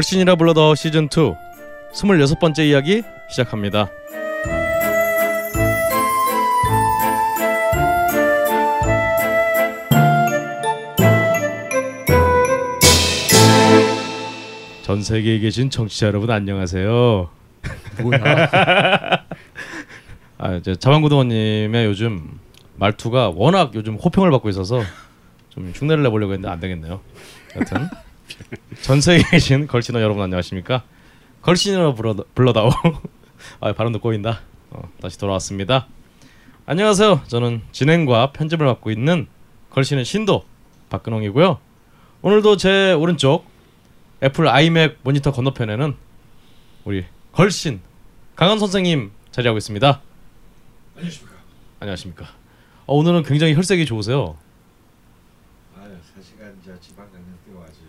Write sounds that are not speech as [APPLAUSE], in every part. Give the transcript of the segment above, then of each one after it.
걸신이라 불러더 시즌 2 26번째 이야기 시작합니다. 전 세계에 계신 청취자 여러분 안녕하세요. 뭐야? [LAUGHS] 아, 이제 자방구동원님의 요즘 말투가 워낙 요즘 호평을 받고 있어서 좀 흉내를 내보려고 했는데 안 되겠네요. 여튼 [LAUGHS] 전 세계에 계신 걸신어 여러분 안녕하십니까? 걸신이라 불러 불러다오. [LAUGHS] 아 발음도 꼬인다. 어, 다시 돌아왔습니다. 안녕하세요. 저는 진행과 편집을 맡고 있는 걸신의 신도 박근홍이고요. 오늘도 제 오른쪽 애플 아이맥 모니터 건너편에는 우리 걸신 강한 선생님 자리하고 있습니다. 안녕하십니까. 안녕하십니까. 어, 오늘은 굉장히 혈색이 좋으세요. 사실은 저 지방 강릉 뛰어 아주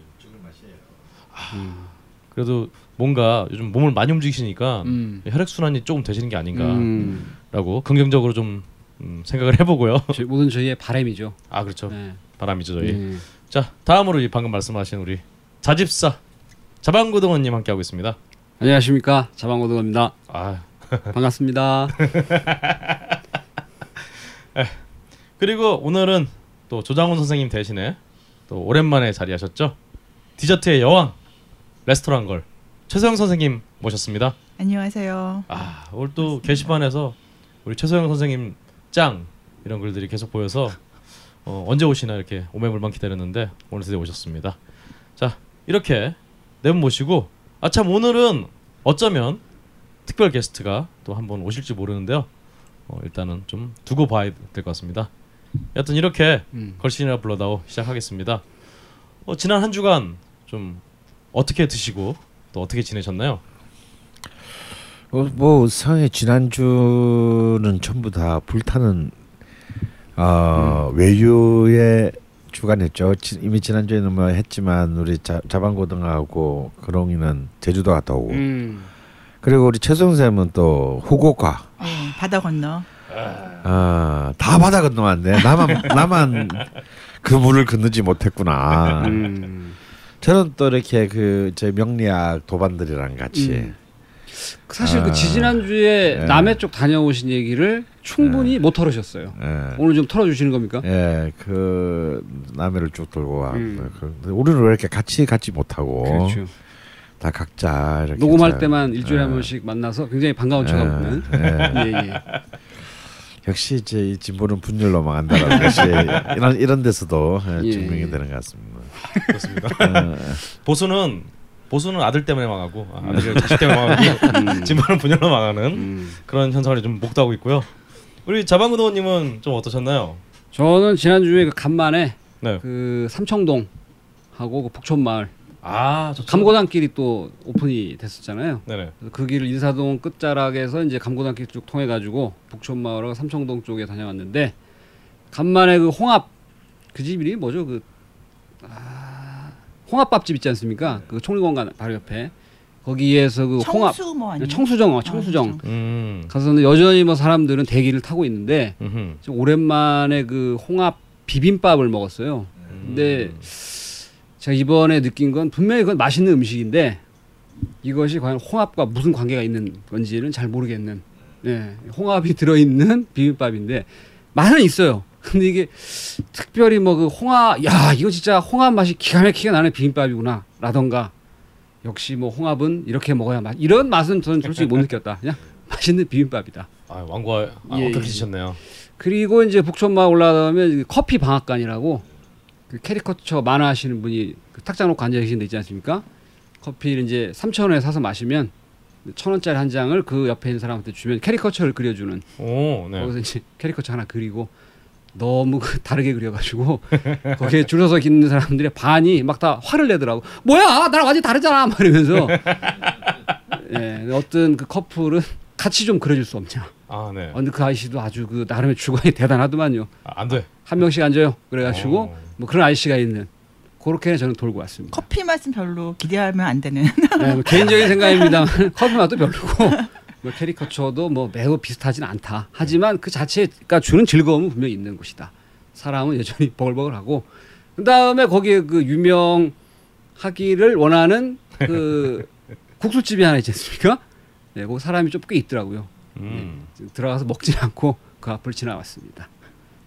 그래도 뭔가 요즘 몸을 많이 움직이시니까 음. 혈액 순환이 조금 되시는 게 아닌가라고 음. 긍정적으로 좀 음, 생각을 해보고요. [LAUGHS] 모든 저희의 바람이죠. 아 그렇죠. 네. 바람이죠 저희. 네. 자 다음으로 이 방금 말씀하신 우리 자집사 자방고등원님 함께 하고 있습니다. 안녕하십니까 자방고등어입니다. 아 [LAUGHS] 반갑습니다. [LAUGHS] 그리고 오늘은 또 조장훈 선생님 대신에 또 오랜만에 자리하셨죠. 디저트의 여왕 레스토랑 걸 최소영 선생님 모셨습니다. 안녕하세요. 아 오늘 또 게시판에서 우리 최소영 선생님 짱 이런 글들이 계속 보여서 어, 언제 오시나 이렇게 오매물만 기다렸는데 오늘 드디어 오셨습니다. 자 이렇게 네 분 모시고 아 참 오늘은 어쩌면 특별 게스트가 또 한 번 오실지 모르는데요. 어, 일단은 좀 두고 봐야 될 것 같습니다. 여튼 이렇게 음. 걸신이라 불러다오 시작하겠습니다. 어, 지난 한 주간 좀 어떻게 드시고 또 어떻게 지내셨나요? 어, 뭐 상해 지난주는 전부 다 불타는 어, 외유의 주간이었죠. 지- 이미 지난주에는 뭐 했지만 우리 자, 자방고등하고 그롱이는 제주도 갔다 오고 음. 그리고 우리 최성 쌤은 또 후쿠오카 네, 바다 건너. 아, 다 바다 건너왔네. 나만 나만 그 물을 건너지 못했구나. 음. 저는 또 이렇게 그 제 명리학 도반들이랑 같이 음. 사실 아. 그 지지난주에 예. 남해 쪽 다녀오신 얘기를 충분히 못 털으셨어요. 예. 오늘 좀 털어주시는 겁니까? 예, 그 남해를 쭉 돌고 와. 음. 그, 근데 우리는 왜 이렇게 같이 같이 못하고 그렇죠. 다 각자 이렇게 녹음할 잘- 때만 일주일에 한 예. 번씩 만나서 굉장히 반가운 척 하고는. 예, 예. 예, 예. 역시 이제 이 진보는 분열로 망한다는 것이 [LAUGHS] 이런 이런 데서도 예, 예, 증명이 예. 되는 것 같습니다. 그렇습니다. 어, [LAUGHS] 보수는 보수는 아들 때문에 망하고 아, 아들 자식 때문에 망하고 [LAUGHS] 진보는 분열로 망하는 음. 그런 현상을 좀 목도하고 있고요. 우리 자방구도님은 좀 어떠셨나요? 저는 지난주에 그 간만에 네. 그 삼청동 하고 그 북촌마을 아, 저 감고단길이 또 오픈이 됐었잖아요. 네네. 그래서 그 길을 인사동 끝자락에서 이제 감고단길 쭉 통해 가지고 북촌마을하고 삼청동 쪽에 다녀왔는데 간만에 그 홍합 그 집 이름이 뭐죠? 그 아, 홍합밥집 있지 않습니까? 그 총리공간 바로 옆에 거기에서 그 홍합 청수 뭐 아니에요? 청수정 어, 청수정 음. 가서는 여전히 뭐 사람들은 대기를 타고 있는데 음흠. 좀 오랜만에 그 홍합 비빔밥을 먹었어요. 근데 음. 제가 이번에 느낀 건 분명히 그건 맛있는 음식인데 이것이 과연 홍합과 무슨 관계가 있는 건지는 잘 모르겠는. 예, 홍합이 들어있는 [LAUGHS] 비빔밥인데 맛은 있어요. 근데 이게 특별히 뭐 그 홍합, 야 이거 진짜 홍합 맛이 기가 막히게 나는 비빔밥이구나 라던가 역시 뭐 홍합은 이렇게 먹어야 맛 이런 맛은 저는 솔직히 못 느꼈다. 그냥 [LAUGHS] 맛있는 비빔밥이다. 아, 왕과 아, 예, 어떻게 예. 그리고 이제 북촌마을 올라가면 이 커피 방앗간이라고 그 캐리커처 만화 하시는 분이 그 탁자 놓고 앉아 계신 데 있지 않습니까? 커피를 이제 3천 원에 사서 마시면 천 원짜리 한 장을 그 옆에 있는 사람한테 주면 캐리커처를 그려주는 오, 네. 거기서 이제 캐리커처 하나 그리고 너무 그 다르게 그려가지고 [LAUGHS] 거기에 줄 서서 있는 사람들의 반이 막 다 화를 내더라고 뭐야 나랑 완전 히 다르잖아 막 이러면서 [LAUGHS] 예, 어떤 그 커플은 같이 좀 그려줄 수 없냐 아, 네. 어, 근데 그 아저씨도 아주 그 나름의 주관이 [LAUGHS] 대단하더만요. 아, 안 돼. 한 명씩 앉아요. 그래가지고 어. 뭐 그런 아저씨가 있는 그렇게 저는 돌고 왔습니다. 커피 맛은 별로 기대하면 안 되는. 네, 뭐 개인적인 생각입니다. 커피 맛도 별로고 뭐 캐리커처도 뭐 매우 비슷하진 않다. 하지만 그 자체가 주는 즐거움은 분명히 있는 곳이다. 사람은 여전히 버글버글하고 그 다음에 거기에 그 유명하기를 원하는 그 [LAUGHS] 국수집이 하나 있지 않습니까? 네, 거기 사람이 좀 꽤 있더라고요. 음. 들어가서 먹지 않고 그 앞을 지나갔습니다.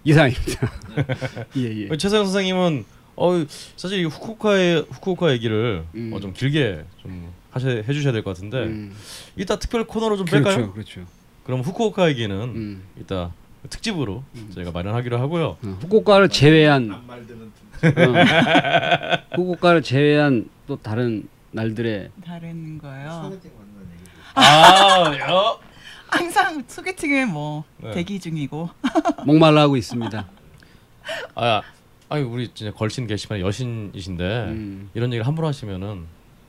이상입니다. [LAUGHS] 예 예. 최세영 선생님은 어 사실 이 후쿠오카의 후쿠오카 얘기를 음. 어, 좀 길게 좀 하셔 해주셔야 될 것 같은데 음, 이따 특별 코너로 좀 뺄까요? 그렇죠, 그렇죠. 그럼 후쿠오카 얘기는 음. 이따 특집으로 저희가 마련하기로 하고요. 어, 후쿠오카를 제외한 어, 후쿠오카를 제외한 또 다른 날들의 다른 거요. 아, 야. 항상 소개팅에 뭐 네. 대기 중이고. 목말라 하고 있습니다. 아, 아니 우리 진짜 걸신 게시판 여신이신데 음. 이런 얘기를 함부로 하시면은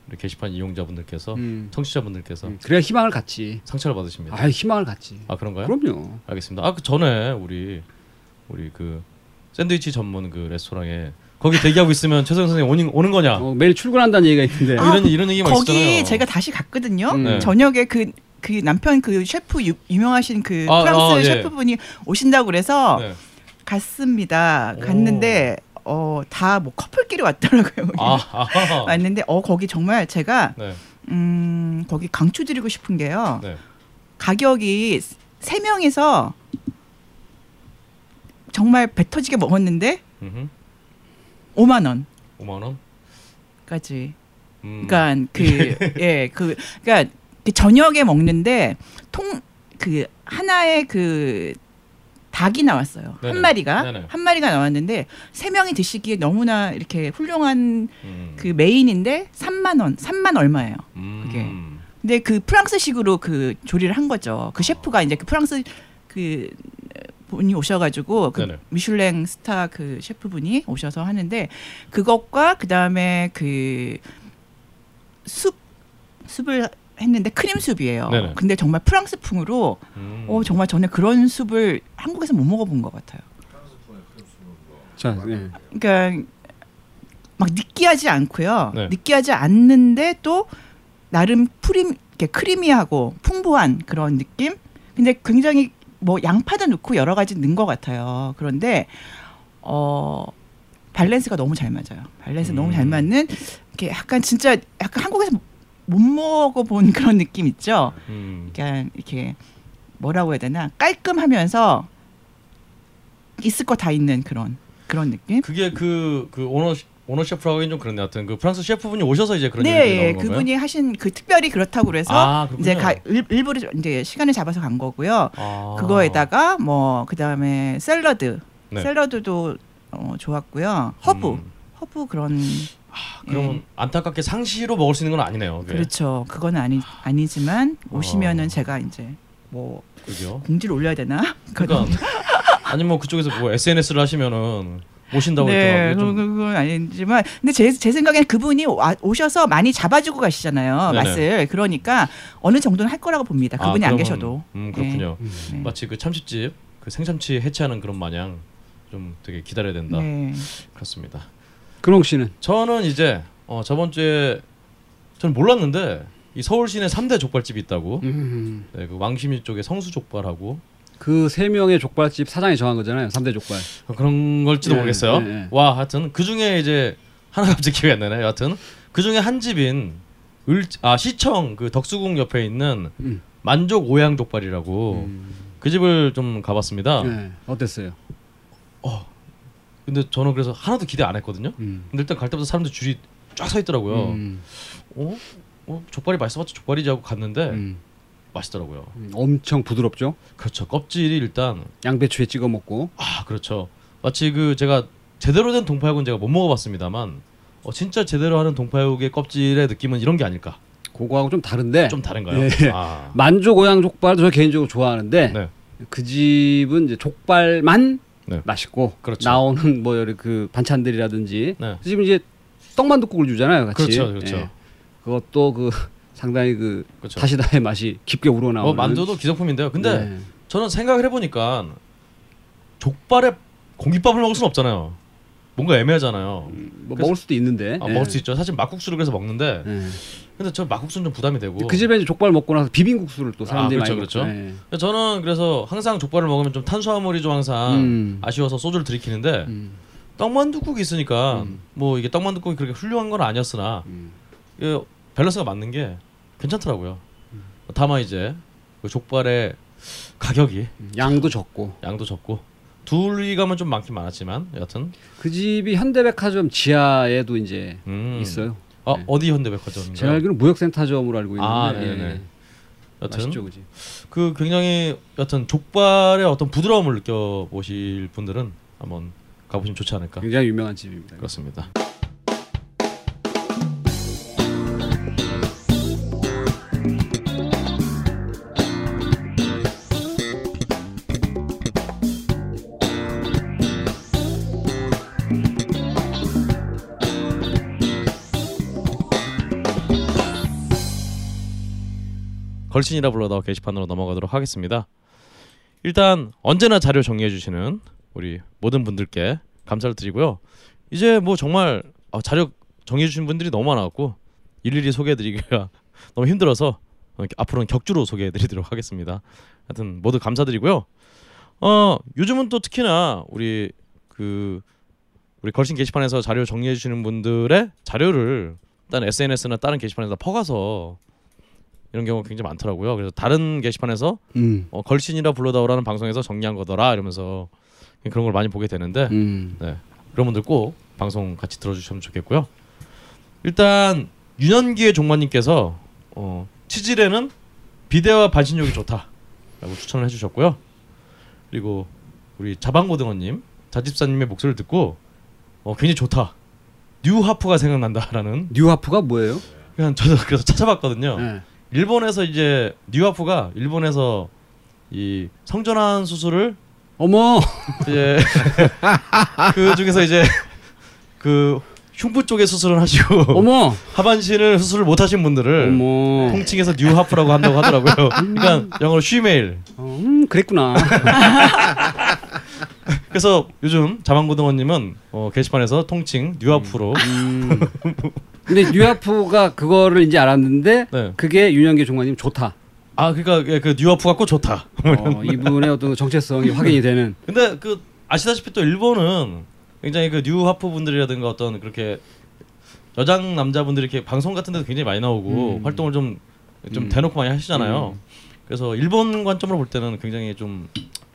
우리 게시판 이용자분들께서 음. 청취자분들께서 음, 그래야 희망을 갖지. 상처를 받으십니다. 아, 희망을 갖지. 아 그런가요? 그럼요. 알겠습니다. 아그 전에 우리 우리 그 샌드위치 전문 그 레스토랑에 거기 대기하고 있으면 [LAUGHS] 최성 선생님 오는 오는 거냐? 어, 매일 출근한다는 얘기가 있는데. 아, 이런 이런 얘기만 거기 있었잖아요. 제가 다시 갔거든요. 음. 네. 저녁에 그그 남편 그 셰프 유, 유명하신 그 아, 프랑스 아, 예. 셰프분이 오신다고 그래서 네. 갔습니다. 오. 갔는데 어 다 뭐 커플끼리 왔더라고요. 아, [LAUGHS] 아, 왔는데 어 거기 정말 제가 네, 음 거기 강추드리고 싶은 게요. 네. 가격이 세 명이서 정말 배 터지게 먹었는데 음흠. 5만 원. 5만 원. 까지. 음. 그러니까 그 [LAUGHS] 예, 그 그러니까 그 저녁에 먹는데 통 그 하나의 그 닭이 나왔어요. 네네. 한 마리가 네네. 한 마리가 나왔는데 세 명이 드시기에 너무나 이렇게 훌륭한 음. 그 메인인데 3만 원, 3만 얼마예요. 음. 그게. 근데 그 프랑스식으로 그 조리를 한 거죠. 그 셰프가 이제 그 프랑스 그 분이 오셔가지고 그 네네. 미슐랭 스타 그 셰프분이 오셔서 하는데 그것과 그 다음에 그 숲 숲을 했는데 크림 숲이에요. 네네. 근데 정말 프랑스풍으로 음. 어 정말 저는 그런 숲을 한국에서 못 먹어본 것 같아요. 자, 예. 그러니까 막 느끼하지 않고요. 네. 느끼하지 않는데 또 나름 프림 이렇게 크리미하고 풍부한 그런 느낌. 근데 굉장히 뭐 양파도 넣고 여러 가지 넣은 것 같아요. 그런데 어 밸런스가 너무 잘 맞아요. 밸런스 음. 너무 잘 맞는 이렇게 약간 진짜 약간 한국에서 못 먹어본 그런 느낌 있죠. 음. 그냥 이렇게 뭐라고 해야 되나 깔끔하면서 있을 거 다 있는 그런 그런 느낌. 그게 그그 오너 오너 셰프라고 하긴 좀 그런데 하여튼 그 프랑스 셰프분이 오셔서 이제 그런 네? 그분이 하신 그 특별히 그렇다고 그래서 아. 이제 가, 일, 일부러 이제 시간을 잡아서 간 거고요. 아. 그거에다가 뭐 그다음에 샐러드, 네. 샐러드도 어, 좋았고요. 허브, 음. 허브 그런 그러면 안타깝게 상시로 먹을 수 있는 건 아니네요. 그게. 그렇죠. 그건 아니 아니지만 오시면은 어. 제가 이제 뭐 그죠? 공지를 올려야 되나? [LAUGHS] 그러니까 아니면 뭐 그쪽에서 뭐 SNS를 하시면은 오신다고 네, 이렇게 그, 좀 그, 그건 아니지만 근데 제, 제 생각에는 그분이 와, 오셔서 많이 잡아주고 가시잖아요 네네. 맛을 그러니까 어느 정도는 할 거라고 봅니다 아, 그분이 안 그러면- 계셔도 음 그렇군요. 네. 마치 그 참치집 그 생참치 해체하는 그런 마냥 좀 되게 기다려야 된다. 네. 그렇습니다. 근홍 씨는 저는 이제 어, 저번 주에 저는 몰랐는데 이 서울 시내 3대 족발집이 있다고. 음, 네, 그 왕십리 쪽에 성수 족발하고 그 세 명의 족발집 사장이 정한 거잖아요. 3대 족발. 그런 걸지도 네, 모르겠어요. 네, 네. 와, 하여튼 그 중에 이제 하나 갑자기 기억이 안 나네. 여하튼 그 중에 한 집인 을, 아 시청 그 덕수궁 옆에 있는 음. 만족 오양 족발이라고 음. 그 집을 좀 가봤습니다. 네. 어땠어요? 근데 저는 그래서 하나도 기대 안 했거든요. 음. 근데 일단 갈 때부터 사람들 줄이 쫙 서 있더라고요. 음. 어? 어? 족발이 맛있어봤자 족발이지 하고 갔는데 음. 맛있더라고요. 음. 엄청 부드럽죠. 그렇죠. 껍질이 일단 양배추에 찍어 먹고. 아 그렇죠. 마치 그 제가 제대로 된 동파육은 제가 못 먹어봤습니다만 어, 진짜 제대로 하는 동파육의 껍질의 느낌은 이런 게 아닐까. 그거하고 좀 다른데 좀 다른가요? 네. 아, [LAUGHS] 만족 오양 족발도 저 개인적으로 좋아하는데 네. 그 집은 이제 족발만 네. 맛있고 그렇죠. 나오는 뭐 여러 그 반찬들이라든지 네. 그 집은 이제 떡만둣국을 주잖아요, 같이. 그렇죠, 그렇죠. 예. 그것도 그 [LAUGHS] 상당히 그 그렇죠. 다시다의 맛이 깊게 우러나오는. 어, 만두도 기성품인데요. 근데 네. 저는 생각을 해보니까 족발에 공깃밥을 먹을 수는 없잖아요. 뭔가 애매하잖아요. 뭐 그래서- 먹을 수도 있는데. 아, 예. 먹을 수 있죠. 사실 막국수를 그래서 먹는데 예. 근데 저 막국수는 좀 부담이 되고. 그 집에 이제 족발 먹고 나서 비빔국수를 또 사람들이 아, 그렇죠, 많이 그렇죠. 먹죠. 예. 저는 그래서 항상 족발을 먹으면 좀 탄수화물이 좀 항상 음. 아쉬워서 소주를 들이키는데 음. 떡만둣국이 있으니까 음. 뭐 이게 떡만둣국이 그렇게 훌륭한 건 아니었으나 음. 예, 밸런스가 맞는 게 괜찮더라고요. 다만 이제 그 족발의 가격이 양도 적고 양도 적고 둘이 가면 좀 많긴 많았지만 여튼 그 집이 현대백화점 지하에도 이제 음. 있어요. 어 네. 어디 현대백화점인가요? 제가 알기로는 무역센터점으로 알고 있는데 아, 예, 네네. 예. 여튼 맛있죠, 그지? 그 굉장히 여튼 족발의 어떤 부드러움을 느껴 보실 분들은 한번 가보시면 좋지 않을까 굉장히 유명한 집입니다. 그렇습니다. 걸신이라 불러다 게시판으로 넘어가도록 하겠습니다. 일단 언제나 자료 정리해 주시는 우리 모든 분들께 감사를 드리고요. 이제 뭐 정말 아, 자료 정리해 주신 분들이 너무 많아갖고 일일이 소개해 드리기가 [LAUGHS] 너무 힘들어서 앞으로는 격주로 소개해 드리도록 하겠습니다. 하여튼 모두 감사드리고요. 어 요즘은 또 특히나 우리 그 우리 걸신 게시판에서 자료 정리해 주시는 분들의 자료를 일단 SNS나 다른 게시판에다 퍼가서 이런 경우가 굉장히 많더라고요. 그래서 다른 게시판에서 음. 어, 걸신이라 불러다오라는 방송에서 정리한 거더라 이러면서 그런 걸 많이 보게 되는데 음. 네. 그런 분들 꼭 방송 같이 들어주시면 좋겠고요. 일단 윤현기의 종마님께서 어, 치질에는 비대와 반신욕이 좋다라고 추천을 해주셨고요. 그리고 우리 자방고등어님 자집사님의 목소리를 듣고 어, 굉장히 좋다. 뉴하프가 생각난다라는 뉴하프가 뭐예요? 그냥 저도 그래서 찾아봤거든요. 예. 일본에서 이제 뉴하프가 일본에서 이 성전환 수술을 어머, 이제 [LAUGHS] 그 중에서 이제 그 흉부 쪽에 수술을 하시고 어머, 하반신을 수술을 못 하신 분들을 어머. 통칭해서 뉴하프라고 한다고 하더라고요. [LAUGHS] 그러니까 영어로 쉬메일. 어, 음, 그랬구나. [LAUGHS] 그래서 요즘 자만고등어님은 어, 게시판에서 통칭 뉴하프로 음. 근데 뉴하프가 그거를 이제 알았는데 네. 그게 윤영계 종관님 좋다. 아 그러니까 예, 그 뉴하프 갖고 좋다. 어, 이분의 어떤 정체성이 [LAUGHS] 확인이 되는. 근데 그 아시다시피 또 일본은 굉장히 그 뉴하프 분들이라든가 어떤 그렇게 여장 남자분들이 이렇게 방송 같은 데도 굉장히 많이 나오고 음. 활동을 좀좀 음. 대놓고 많이 하시잖아요. 음. 그래서 일본 관점으로 볼 때는 굉장히 좀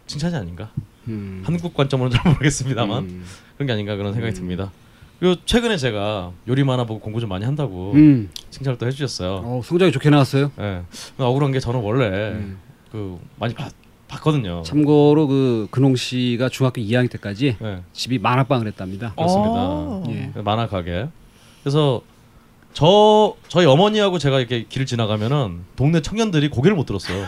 칭찬이 아닌가. 음. 한국 관점으로는 잘 모르겠습니다만 음. 그런 게 아닌가 그런 생각이 음. 듭니다. 그리고 최근에 제가 요리 만화 보고 공부 좀 많이 한다고 음. 칭찬을 또 해주셨어요. 어, 성적이 좋게 나왔어요. 예. 억울한 게 저는 원래 음. 그 많이 봤, 봤거든요. 참고로 그 근홍 씨가 중학교 2학년 때까지 예. 집이 만화방을 했답니다. 그렇습니다. 어. 예. 만화 가게. 그래서 저 저희 어머니하고 제가 이렇게 길을 지나가면은 동네 청년들이 고개를 못 들었어요.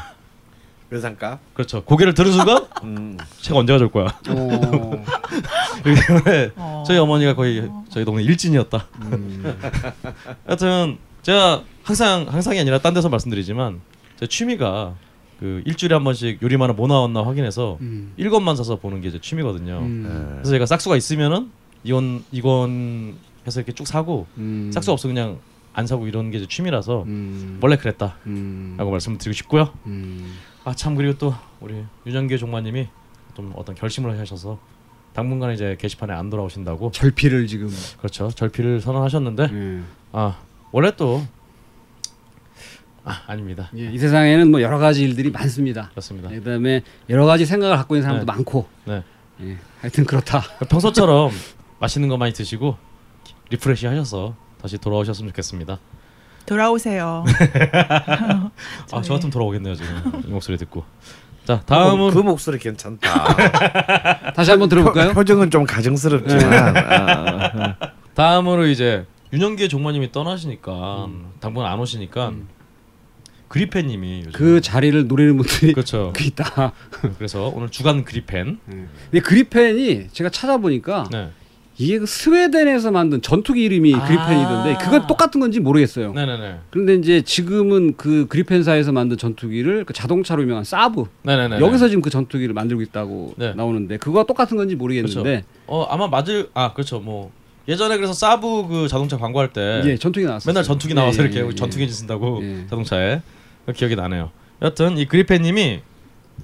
외상값. 그렇죠. 고개를 들은 순간 [LAUGHS] 음. 책 언제 가져올 거야. 어. [LAUGHS] 그렇기 때문에 어. 저희 어머니가 거의 저희 동네 일진이었다. 음. [LAUGHS] 하여튼 제가 항상 항상이 아니라 딴 데서 말씀드리지만 제 취미가 그 일주일에 한 번씩 요리만화 뭐 나왔나 확인해서 음. 일권만 사서 보는 게 제 취미거든요. 음. 그래서 제가 싹수가 있으면은 이건 이건 해서 이렇게 쭉 사고 음. 싹수 없어 그냥 안 사고 이런 게 제 취미라서 음. 원래 그랬다라고 음. 말씀드리고 싶고요. 음. 아참 그리고 또 우리 윤영계 종마님이 좀 어떤 결심을 하셔서 당분간 이제 게시판에 안 돌아오신다고 절필을 지금. 그렇죠 절필을 선언하셨는데 예. 아 원래 또 아, 아닙니다. 예, 이 세상에는 뭐 여러 가지 일들이 많습니다. 그렇습니다. 예, 그다음에 여러 가지 생각을 갖고 있는 사람도 네. 많고. 네. 예, 하여튼 그렇다. 평소처럼 맛있는 거 많이 드시고 refresh 하셔서 다시 돌아오셨으면 좋겠습니다. 돌아오세요. [LAUGHS] 아, 저 같으면 돌아오겠네요 지금 이 목소리 듣고. 자 그, 다음은 그 목소리 괜찮다. [LAUGHS] 다시 한번 들어볼까요? 표, 정은좀 가정스럽지만. 아, 다음으로 이제 윤영기의 종마님이 떠나시니까 당분 안 오시니까 음. 그리펜님이 요즘 그 자리를 노리는 분들이 그렇죠. [LAUGHS] 그 있다. 그래서 오늘 주간 그리펜. 예. 근데 그리펜이 제가 찾아보니까 네. 이게 그 스웨덴에서 만든 전투기 이름이 아. 그리펜이던데 그건 똑같은 건지 모르겠어요. 네네네. 그런데 이제 지금은 그 그리펜사에서 만든 전투기를 그 자동차로 유명한 사브 네네네. 여기서 지금 그 전투기를 만들고 있다고 네. 나오는데 그거와 똑같은 건지 모르겠는데 어 아마 맞을 아 그렇죠 뭐 예전에 그래서 사브 그 자동차 광고할 때 예 전투기 나왔어요. 맨날 전투기 나와서 예, 이렇게 예, 예. 전투기 엔진 쓴다고 예. 자동차에 기억이 나네요. 여튼 이 그리펜님이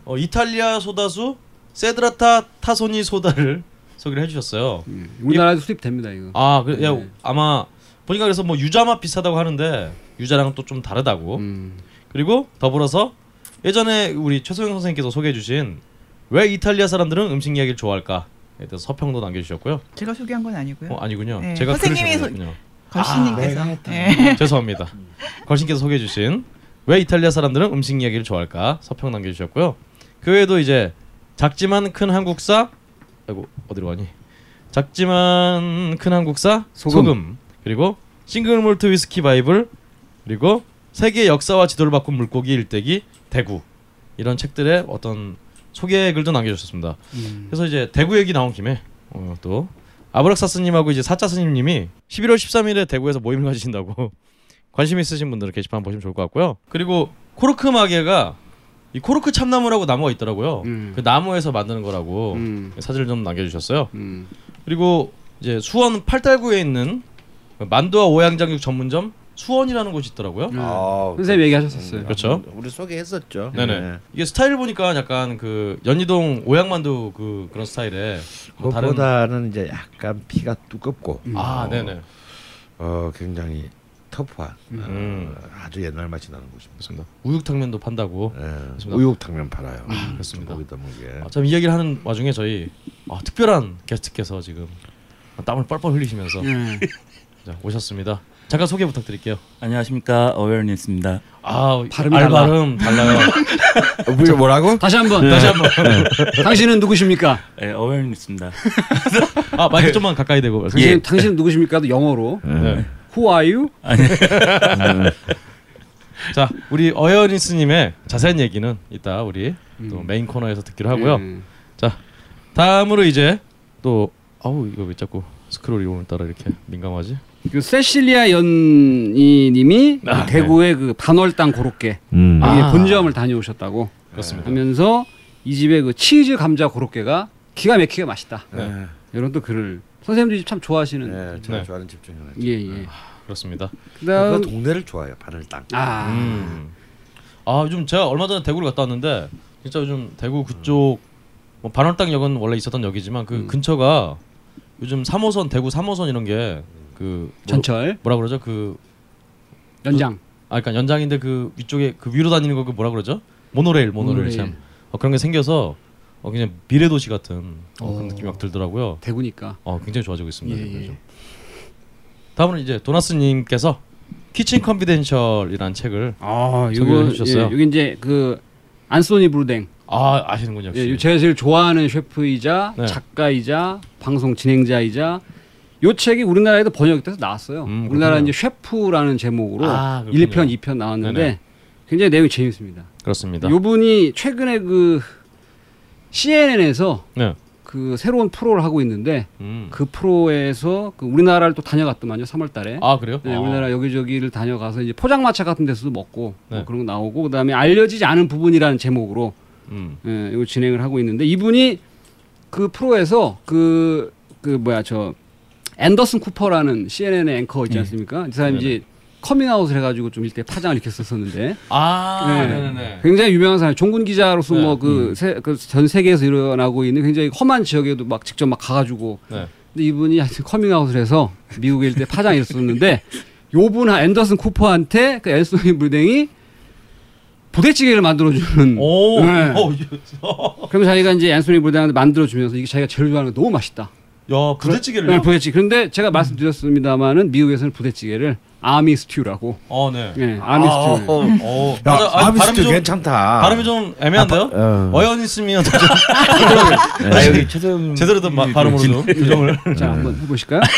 어, 이탈리아 소다수 세드라타 타소니 소다를 소개를 해주셨어요. 예. 우리나라에도 수입됩니다 이거. 아, 그, 야, 네. 아마 보니까 그래서 뭐 유자맛 비슷하다고 하는데 유자랑은 또 좀 다르다고. 음. 그리고 더불어서 예전에 우리 최소영 선생님께서 소개해주신 왜 이탈리아 사람들은 음식 이야기를 좋아할까 에 대해서 서평도 남겨주셨고요. 제가 소개한 건 아니고요. 어 아니군요. 네, 제가 선생님이 소-. 걸신님께서 아, 했다. 네. 죄송합니다. 걸신께서 소개해주신 왜 이탈리아 사람들은 음식 이야기를 좋아할까 서평 남겨주셨고요. 그 외에도 이제 작지만 큰 한국사, 아이고 어디로 가니? 작지만 큰 한국사 소금, 소금. 그리고 싱글 몰트 위스키 바이블 그리고 세계 역사와 지도를 바꾼 물고기 일대기 대구 이런 책들의 어떤 소개 글도 남겨주셨습니다. 음. 그래서 이제 대구 얘기 나온 김에 어, 또 아브락사스님하고 이제 사짜스님이 11월 13일에 대구에서 모임을 가지신다고 [LAUGHS] 관심 있으신 분들은 게시판 보시면 좋을 것 같고요. 그리고 코르크 마개가 이 코르크 참나무라고 나무가 있더라고요. 음. 그 나무에서 만드는 거라고 음. 사진을 좀 남겨주셨어요. 음. 그리고 이제 수원 팔달구에 있는 만두와 오양장육 전문점 수원이라는 곳이 있더라고요. 음. 아, 선생님 얘기하셨었어요. 그렇죠. 우리 소개했었죠. 네네. 네. 이게 스타일 보니까 약간 그 연희동 오양만두 그 그런 스타일의 뭐 다른 그것보다는 이제 약간 피가 두껍고 음. 아 어, 네네 어 굉장히 터프한 음. 어, 아주 옛날 맛이 나는 곳입니다. 그렇습니다. 우육탕면도 판다고. 예, 그렇습니다. 우육탕면 팔아요. 음, 그렇습니다. 거기다 먹게. 아, 참 이야기를 하는 와중에 저희 아, 특별한 게스트께서 지금 땀을 뻘뻘 흘리시면서 네. [LAUGHS] 자, 오셨습니다. 잠깐 소개 부탁드릴게요. 안녕하십니까 어웨어니스입니다. 아 발음이 알 달라. 발음 달라요. 어, 뭐, 뭐라고? 다시 한번 다시 한번. [LAUGHS] 당신은 누구십니까? 네, 어웨어니스입니다. 아 마이크 좀만 가까이 대고 말씀. 당신 당신은 누구십니까도 영어로 네. Who are you? 자 우리 어웨어니스님의 자세한 얘기는 이따 우리 또 메인 코너에서 듣기로 하고요. 음. 자 다음으로 이제 또 아우 이거 왜 자꾸 스크롤이 오늘따라 이렇게 민감하지? 그 세실리아 연이님이 아, 그 대구의 그 반월당 고로케 음. 여기 아. 본점을 다녀오셨다고 그렇습니다. 하면서 이 집의 그 치즈 감자 고로케가 기가 막히게 맛있다. 네. 네. 이런 또 글을 선생님들이 참 좋아하시는. 네, 제가 네. 좋아하는 집 중에 하나. 예 예. 그렇습니다. 그 그다음 동네를 좋아해요. 바늘 땅. 아 음. 아 요즘 제가 얼마 전에 대구를 갔다 왔는데 진짜 요즘 대구 그쪽 뭐 반월당역은 원래 있었던 역이지만 그 음. 근처가 요즘 3호선 대구 3호선 이런 게 그 전철 뭐라 그러죠 그 연장 아, 그러니까 연장인데 그 위쪽에 그 위로 다니는 거 그 뭐라 그러죠? 모노레일, 모노레일, 모노레일. 참 어, 그런 게 생겨서 어, 그냥 미래 도시 같은 어, 그런 어. 느낌이 막 들더라고요. 대구니까. 어, 굉장히 좋아지고 있습니다. 예. 예. 다음은 이제 도나스님께서 Kitchen Confidential이라는 책을 아 소개를 이거 해주셨어요. 예, 여기 이제 그 안소니 부르댕. 아 아시는군요. 역시. 예, 제가 제일 좋아하는 셰프이자 네. 작가이자 방송 진행자이자 요 책이 우리나라에도 번역돼서 나왔어요. 음, 우리나라. 이제 셰프라는 제목으로 아, 그렇군요. 1편, 2편 나왔는데 네네. 굉장히 내용이 재밌습니다. 그렇습니다. 요분이 최근에 그 CNN에서 네. 그 새로운 프로를 하고 있는데 음. 그 프로에서 그 우리나라를 또 다녀갔더만요. 3월 달에. 아 그래요? 네, 아. 우리나라 여기저기를 다녀가서 이제 포장마차 같은 데서도 먹고 뭐 네. 그런 거 나오고 그다음에 알려지지 않은 부분이라는 제목으로 음. 예, 이거 진행을 하고 있는데 이분이 그 프로에서 그 그 뭐야 저 앤더슨 쿠퍼라는 CNN의 앵커 있지 예. 않습니까? 이 사람이 이제 커밍아웃을 해가지고 좀 일대 파장을 일으켰었었는데 아 네. 네네네. 굉장히 유명한 사람 종군 기자로서 네. 뭐그전 세계에서 일어나고 있는 굉장히 험한 지역에도 막 직접 막 가가지고 네. 근데 이분이 하여튼 커밍아웃을 해서 미국에 일대 파장이 일었었는데 요분 앤더슨 쿠퍼한테 그 앤소니 부르댕이 부대찌개를 만들어주는 오. 네. 어, 이- 그럼 자기가 이제 앤소니 부르댕한테 만들어주면서 이게 자기가 제일 좋아하는 거 너무 맛있다. 야 부대찌개를요? 네, 부대찌개. 그런데 제가 말씀드렸습니다마는 미국에서는 부대찌개를 army stew라고. 어 네. 예, 아미 아, 스튜. 어, 어 야, 맞아. 아니, army stew 발음이 좀 괜찮다. 발음이 좀 애매한데요? 어. 어웨어니스님 좀 [LAUGHS] 아 여기 최소영 제대로 된 마- 발음으로 좀 교정을. 자, 한번 해보실까요? [LAUGHS]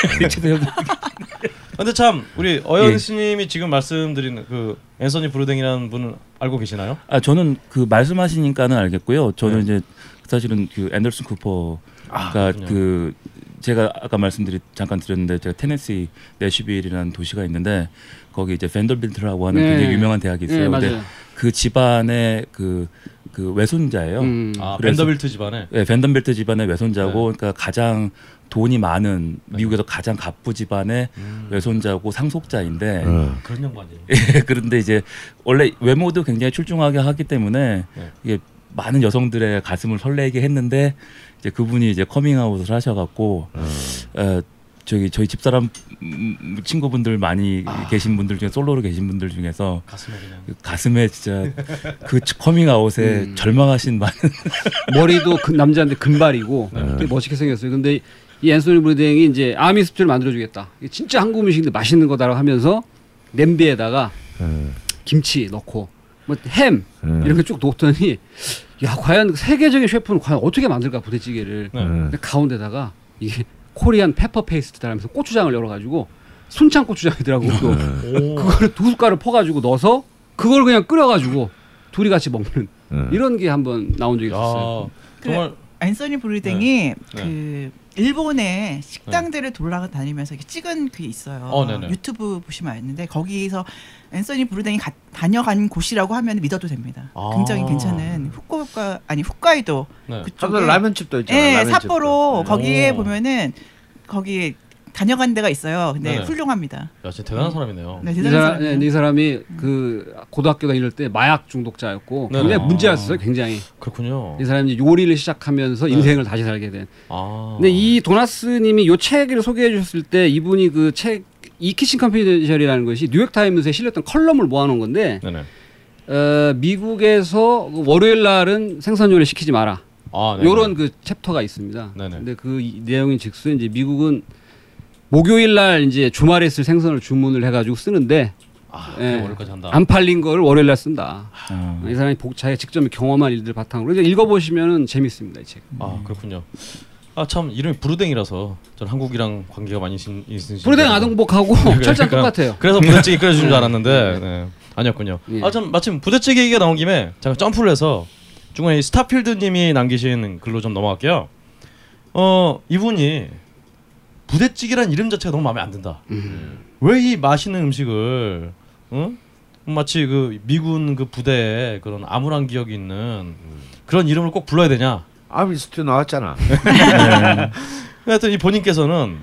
근데 참 우리 예. 어연이스님이 지금 말씀드리는 그 앤서니 브루댕이라는 분을 알고 계시나요? 아 저는 그 말씀하시니까는 알겠고요. 저는 네. 이제 사실은 그 앤더슨 쿠퍼가 아, 그렇군요. 그 제가 아까 말씀드리 잠깐 드렸는데 제가 테네시 내슈빌이라는 도시가 있는데 거기 이제 벤더빌트라고 하는 네. 굉장히 유명한 대학이 있어요. 네, 근데 맞아요. 그 집안의 그, 그 외손자예요. 음. 아 벤더빌트 집안에. 네, 벤덤벨트 집안의 외손자고 네. 그러니까 가장 돈이 많은 네. 미국에서 가장 갑부 집안의 음. 외손자고 상속자인데 어. 그런 양반이. [LAUGHS] 예, 그런데 이제 원래 외모도 굉장히 출중하게 하기 때문에 네. 이게 많은 여성들의 가슴을 설레게 했는데 이제 그분이 이제 커밍아웃을 하셔갖고 어. 어, 저기 저희 집사람 음, 친구분들 많이 아. 계신 분들 중에 솔로로 계신 분들 중에서 가슴에 그 가슴에 진짜 그 커밍아웃에 음. 절망하신 많은 [LAUGHS] 머리도 그 남자인데 금발이고 네. 되게 멋있게 생겼어요. 근데 이 앤소니 부르댕이 이제 army stew를 만들어주겠다. 진짜 한국 음식인데 맛있는 거다라고 하면서 냄비에다가 음, 김치 넣고 뭐햄 음. 이렇게 쭉 놓더니 야 과연 세계적인 셰프는 과연 어떻게 만들까 부대찌개를 네. 음. 근데 가운데다가 이게 Korean pepper paste라면서 고추장을 열어가지고 순창 고추장이더라고 또 오. 그거를 두 숟가락 퍼가지고 넣어서 그걸 그냥 끓여가지고 둘이 같이 먹는 음. 이런 게 한번 나온 적이 있었어요. 야, 정말 앤서니 브리댕이 네. 그 일본의 식당들을 돌아다니면서 이렇게 찍은 그게 있어요. 어. 유튜브 보시면 아는데 거기서 앤서니 브리댕이 가- 다녀간 곳이라고 하면 믿어도 됩니다. 아. 굉장히 괜찮은 후쿠오카 아니 홋카이도 네. 그쪽에 하늘 라면집도 있잖아요. 예, 라면집도. 삿포로 네. 거기에 오. 보면은 거기 다녀간 데가 있어요. 근데 네네. 훌륭합니다. 야, 진짜 대단한 사람이네요. 네, 이, 대단한 사람, 사람이에요. 네, 이 사람이 그 고등학교 다닐 때 마약 중독자였고 네네. 굉장히 아. 문제였어요. 굉장히 그렇군요. 이 사람이 이제 요리를 시작하면서 네. 인생을 다시 살게 된. 아. 근데 이 도나스님이 요 책을 소개해 주셨을 때 이분이 그 책 이 Kitchen Confidential이라는 것이 뉴욕 타임스에 실렸던 컬럼을 모아놓은 건데 네네. 어, 미국에서 그 월요일 날은 생선 요리 시키지 마라. 아, 네. 요런 그 챕터가 있습니다. 네네. 근데 그 이- 내용인 즉슨 이제 미국은 목요일 날 이제 주말에 쓸 생선을 주문을 해가지고 쓰는데 아, 예. 그 월요일까지 한다. 안 팔린 걸 월요일 날 쓴다. 아, 이 사람이 복, 자기가 직접 경험한 일들 바탕으로 이제 읽어보시면은 재밌습니다 이 책. 아, 그렇군요. 아, 참 이름이 부르댕이라서 전 한국이랑 관계가 많이 있으신 알고. 아동복하고 [LAUGHS] 철장 그러니까 똑같아요. 그래서 부대찌개 [LAUGHS] 끓여주는 줄 알았는데 네. 아니었군요. 예. 아참 마침 부대찌개 얘기가 나온 김에 잠깐 점프를 해서 중간에 이 스타필드님이 남기신 글로 좀 넘어갈게요. 어 이분이 부대찌개란 이름 자체가 너무 마음에 안 든다. 음. 왜이 맛있는 음식을 어? 마치 그 미군 그 부대에 그런 암울한 기억이 있는 그런 이름을 꼭 불러야 되냐? 아미 스튜 나왔잖아. [LAUGHS] 하여튼 이 본인께서는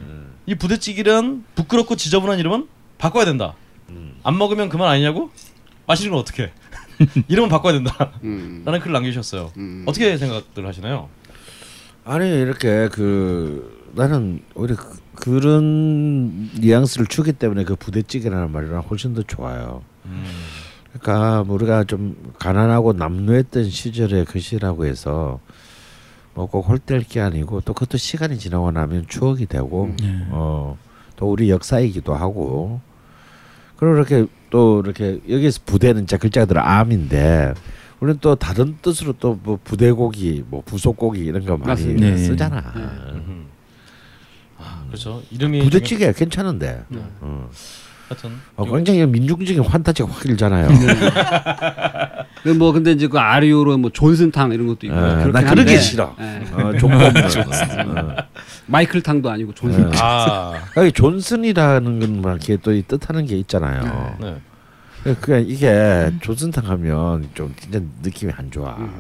이 부대찌개란 부끄럽고 지저분한 이름은 바꿔야 된다. 안 먹으면 그만 아니냐고? 마시는 건 어떻게? [LAUGHS] 이름은 바꿔야 된다. 음. 라는 글을 남기셨어요. 음. 어떻게 생각들 하시나요? 아니 이렇게 그 나는 오히려 그, 그런 뉘앙스를 주기 때문에 그 부대찌개라는 말이랑 훨씬 더 좋아요. 그러니까 우리가 좀 가난하고 남루했던 시절의 것이라고 해서 뭐꼭 홀대할 게 아니고 또 그것도 시간이 지나고 나면 추억이 되고 네. 어또 우리 역사이기도 하고 그리고 이렇게 또 이렇게 여기서 부대는 자 글자가 들어 암인데 우리는 또 다른 뜻으로 또 뭐 부대고기 뭐 부속고기 이런 거 많이. 네. 쓰잖아. 아, 그렇죠. 이름이 부대찌개 괜찮은데. 네. 어. 하여튼 어, 이거- 굉장히 민중적인 환타지가 확 일잖아요. 그뭐 근데 이제 그 아리오로 뭐 존슨탕 이런 것도 있고 예, 그렇긴 나 그런 게 한데, 싫어. 예. 어, [LAUGHS] 어. 마이클탕도 아니고 존슨. 네. 아, 여기 존슨이라는 건막 이렇게 또이 뜻하는 게 있잖아요. 네. 그러니까 이게 존슨탕 하면 좀 진짜 느낌이 안 좋아. 음.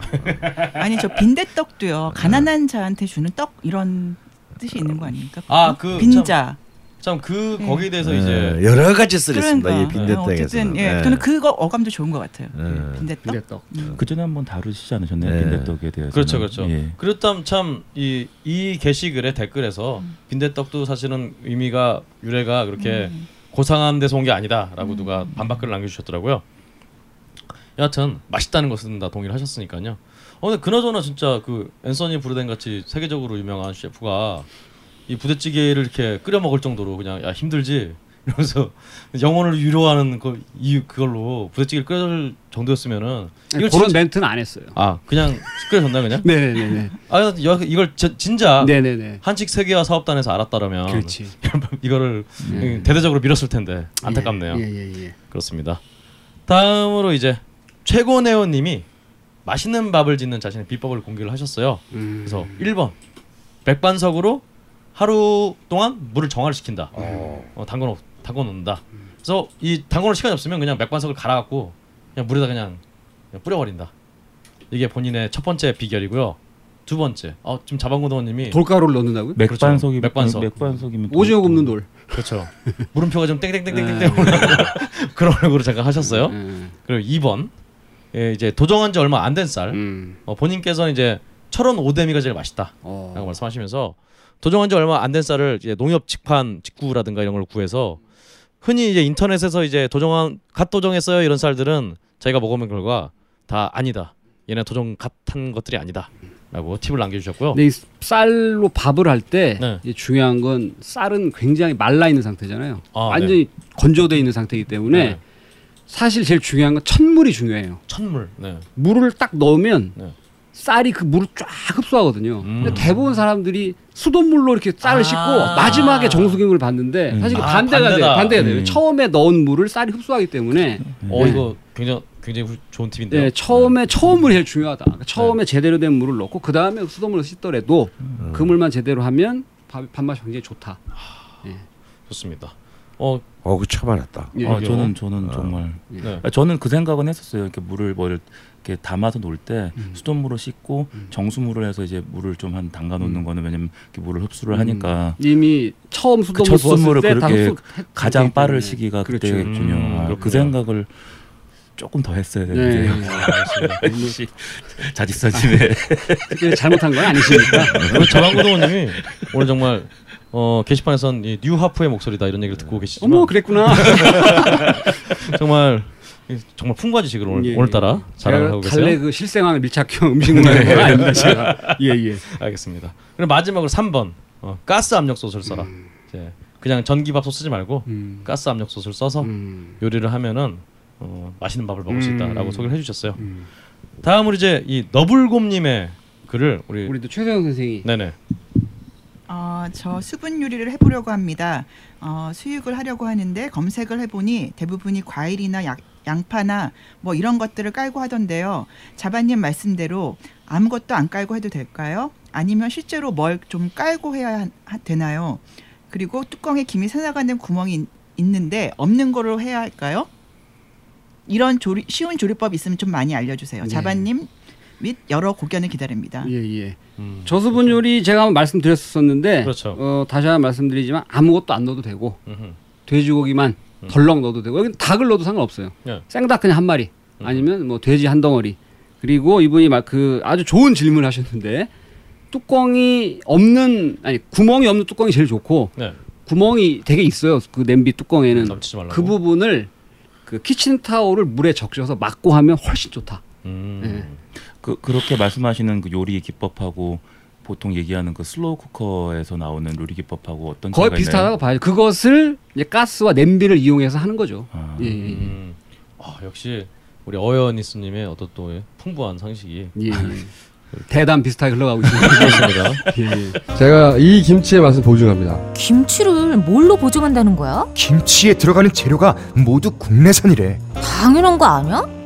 아니 저 빈대떡도요. 가난한 자한테 주는 떡 이런 뜻이 있는 거 아닙니까? 아, 그 빈자. 참그 네. 거기에 대해서 예, 이제 여러 가지 쓰겠습니다. 그러니까. 이 빈대떡에서. 어쨌든 예, 저는 그거 어감도 좋은 것 같아요. 예. 빈대떡. 빈대떡. 음. 그 전에 한번 다루시지 않으셨나요? 네. 빈대떡에 대해서. 그렇죠, 그렇죠. 예. 그렇다면 참 이 이 게시글의 댓글에서 빈대떡도 사실은 의미가 유래가 그렇게 음. 고상한 데서 온 게 아니다라고 누가 반박글을 남겨주셨더라고요. 여하튼 맛있다는 것은 다 동의를 하셨으니까요. 어 근데 그나저나 진짜 그 앤서니 브루덴 같이 세계적으로 유명한 셰프가 이 부대찌개를 이렇게 끓여 먹을 정도로 그냥 야 힘들지 이러면서 [LAUGHS] 영혼을 위로하는 그 이유 그걸로 부대찌개를 끓여줄 정도였으면은 이걸 그런 진짜, 멘트는 안 했어요. 아 그냥 끓여줬나 그냥 [LAUGHS] 네네네네. 아 여- 이걸 저- 진짜 네네네. 한식 세계화 사업단에서 알았다라면 그렇지. [LAUGHS] 이거를 네. 대대적으로 밀었을 텐데 안타깝네요. 예예예. 예, 그렇습니다. 다음으로 이제 최고네오님이 맛있는 밥을 짓는 자신의 비법을 공개를 하셨어요. 음. 그래서 1번 백반석으로 하루 동안 물을 정화를 시킨다. 어, 담궈 놓 담궈 놓는다. 그래서 이 담궈 놓을 시간이 없으면 그냥 맥반석을 갈아갖고 그냥 물에다 그냥, 그냥 뿌려버린다. 이게 본인의 첫 번째 비결이고요. 두 번째, 어, 지금 자방고등어님이 돌가루를 넣는다고요? 맥반석이 맥반석. 맥반석이면 오징어 굽는 돌. 그렇죠. 물음표가 좀 네. 땡땡땡땡땡 [LAUGHS] 그런 얼굴을 잠깐 하셨어요. 음. 그리고 2번 예, 이제 도정한 지 얼마 안 된 쌀. 음. 어, 본인께서는 이제 철원 오데미가 제일 맛있다라고 어. 말씀하시면서 도정한 지 얼마 안 된 쌀을 이제 농협 직판 직구라든가 이런 걸 구해서 흔히 이제 인터넷에서 이제 도정한 갓 도정했어요 이런 쌀들은 자기가 먹어본 결과 다 아니다. 얘네 도정 갓한 것들이 아니다.라고 팁을 남겨주셨고요. 근데 이 쌀로 밥을 할때 네. 중요한 건 쌀은 굉장히 말라 있는 상태잖아요. 아, 완전히 건조돼 있는 상태이기 때문에 네. 사실 제일 중요한 건 찬물이 중요해요. 천물. 네. 물을 딱 넣으면 네. 쌀이 그 물을 쫙 흡수하거든요. 음. 근데 대부분 사람들이 수돗물로 이렇게 쌀을 아. 씻고 마지막에 정수기물을 받는데 음. 사실 그 아, 반대가 돼요. 반대가 돼요. 음. 처음에 넣은 물을 쌀이 흡수하기 때문에 어 네. 이거 굉장히 굉장히 후- 좋은 팁인데요. 네, 처음에 처음 물이 제일 중요하다. 그러니까 네. 처음에 제대로 된 물을 넣고 그 다음에 수돗물을 씻더라도 음. 그 물만 제대로 하면 밥, 밥맛이 굉장히 좋다. 좋습니다. 어, 어, 그 처음 알았다. 예. 아, 저는 저는 정말 네. 아, 저는 그 생각은 했었어요. 이렇게 물을 뭐 이렇게 담아서 놓을 때 음. 수돗물로 씻고 음. 정수물을 해서 이제 물을 좀 한 담가 놓는 음. 거는 왜냐면 이렇게 물을 흡수를 하니까 이미 처음 그 수돗물 첫 수돗물을 부었을 때다 그렇게 흡수 가장 빠를 시기가 그렇죠. 그때겠군요. 음, 아. 그 생각을 조금 더 했어야 되는데 네. 알겠습니다. [LAUGHS] 역시 자지사짐에 특별히 잘못한 건 아니시니까. 오늘 [LAUGHS] 전환구동원님이 오늘 정말 어, 게시판에선 이 뉴하프의 목소리다 이런 얘기를 듣고 계시지만 어머 그랬구나. [LAUGHS] 정말 이- 정말 풍부한 지식을 오늘 예, 오늘따라 자랑을 제가 하고 계세요. 달래 그 실생활 밀착형 [LAUGHS] 음식문화는 건 아닙니다. 제가. 예 예. 알겠습니다. 그럼 마지막으로 3번 어, 가스 압력 솥을 써라. 음. 이제 그냥 전기밥솥 쓰지 말고 음. 가스 압력솥을 써서 음. 요리를 하면은 어, 맛있는 밥을 먹을 수 있다라고 음. 소개를 해주셨어요. 음. 다음으로 이제 이 너블곰님의 글을 우리 우리도 최소영 선생이 네네 어, 저 수분 요리를 해보려고 합니다. 어, 수육을 하려고 하는데 검색을 해보니 대부분이 과일이나 약, 양파나 뭐 이런 것들을 깔고 하던데요. 자바님 말씀대로 아무것도 안 깔고 해도 될까요? 아니면 실제로 뭘 좀 깔고 해야 하- 하- 되나요? 그리고 뚜껑에 김이 새나가는 구멍이 있- 있는데 없는 거로 해야 할까요? 이런 조리, 쉬운 조리법 있으면 좀 많이 알려주세요. 네. 자바님 및 여러 고견을 기다립니다. 예 예. 음, 저수분 요리 제가 한번 말씀드렸었는데 그렇죠. 어, 다시 한번 말씀드리지만 아무것도 안 넣어도 되고 음흠. 돼지고기만 음. 덜렁 넣어도 되고 여기 닭을 넣어도 상관없어요. 네. 생닭 그냥 한 마리 음. 아니면 뭐 돼지 한 덩어리 그리고 이분이 막 그 아주 좋은 질문을 하셨는데 뚜껑이 없는 아니 구멍이 없는 뚜껑이 제일 좋고 네 구멍이 되게 있어요 그 냄비 뚜껑에는 넘치지 말라고 그 부분을 그 키친 타올을 물에 적셔서 막고 하면 훨씬 좋다. 음. 네. 그 그렇게 말씀하시는 그 요리 기법하고 보통 얘기하는 그 slow cooker에서 나오는 요리 기법하고 어떤 거의 차이가 비슷하다고 있나요? 봐요. 그것을 이제 가스와 냄비를 이용해서 하는 거죠. 아, 예, 예, 예. 음. 아, 역시 우리 어웨어니스님의 어떤 또 풍부한 상식이 예, 예. 대담 비슷하게 흘러가고 있습니다. [LAUGHS] 예, 예. 제가 이 김치의 맛을 보증합니다. 김치를 뭘로 보증한다는 거야? 김치에 들어가는 재료가 모두 국내산이래. 당연한 거 아니야?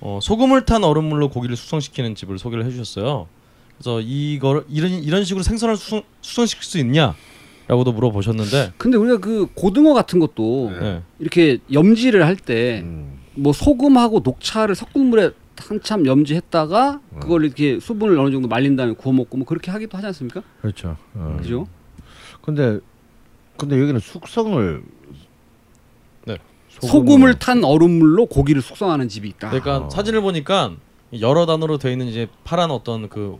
어, 소금을 탄 얼음물로 고기를 숙성시키는 집을 소개를 해주셨어요. 그래서 이걸 이런 이런 식으로 생선을 숙성, 숙성시킬 수 있냐?라고도 물어보셨는데, 근데 우리가 그 고등어 같은 것도 네. 이렇게 염지를 할 때뭐 음. 소금하고 녹차를 섞은 물에 한참 염지했다가 그걸 이렇게 수분을 어느 정도 말린 다음에 구워 먹고 뭐 그렇게 하기도 하지 않습니까? 그렇죠. 어. 그죠? 근데 근데 여기는 숙성을 네. 소금을 탄 얼음물로 고기를 숙성하는 집이 있다. 그러니까 어. 사진을 보니까 여러 단어로 되어 있는 이제 파란 어떤 그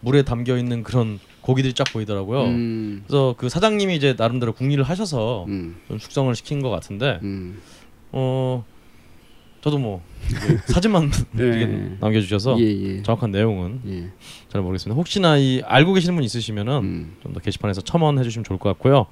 물에 담겨 있는 그런 고기들이 쫙 보이더라고요. 음, 그래서 그 사장님이 이제 나름대로 궁리를 하셔서 음, 좀 숙성을 시킨 것 같은데, 음. 어 저도 뭐 이게 사진만 [LAUGHS] [LAUGHS] 네. 남겨주셔서 예, 예. 정확한 내용은 예. 잘 모르겠습니다. 혹시나 이 알고 계시는 분 있으시면은 음. 좀더 게시판에서 첨언해 주시면 좋을 것 같고요.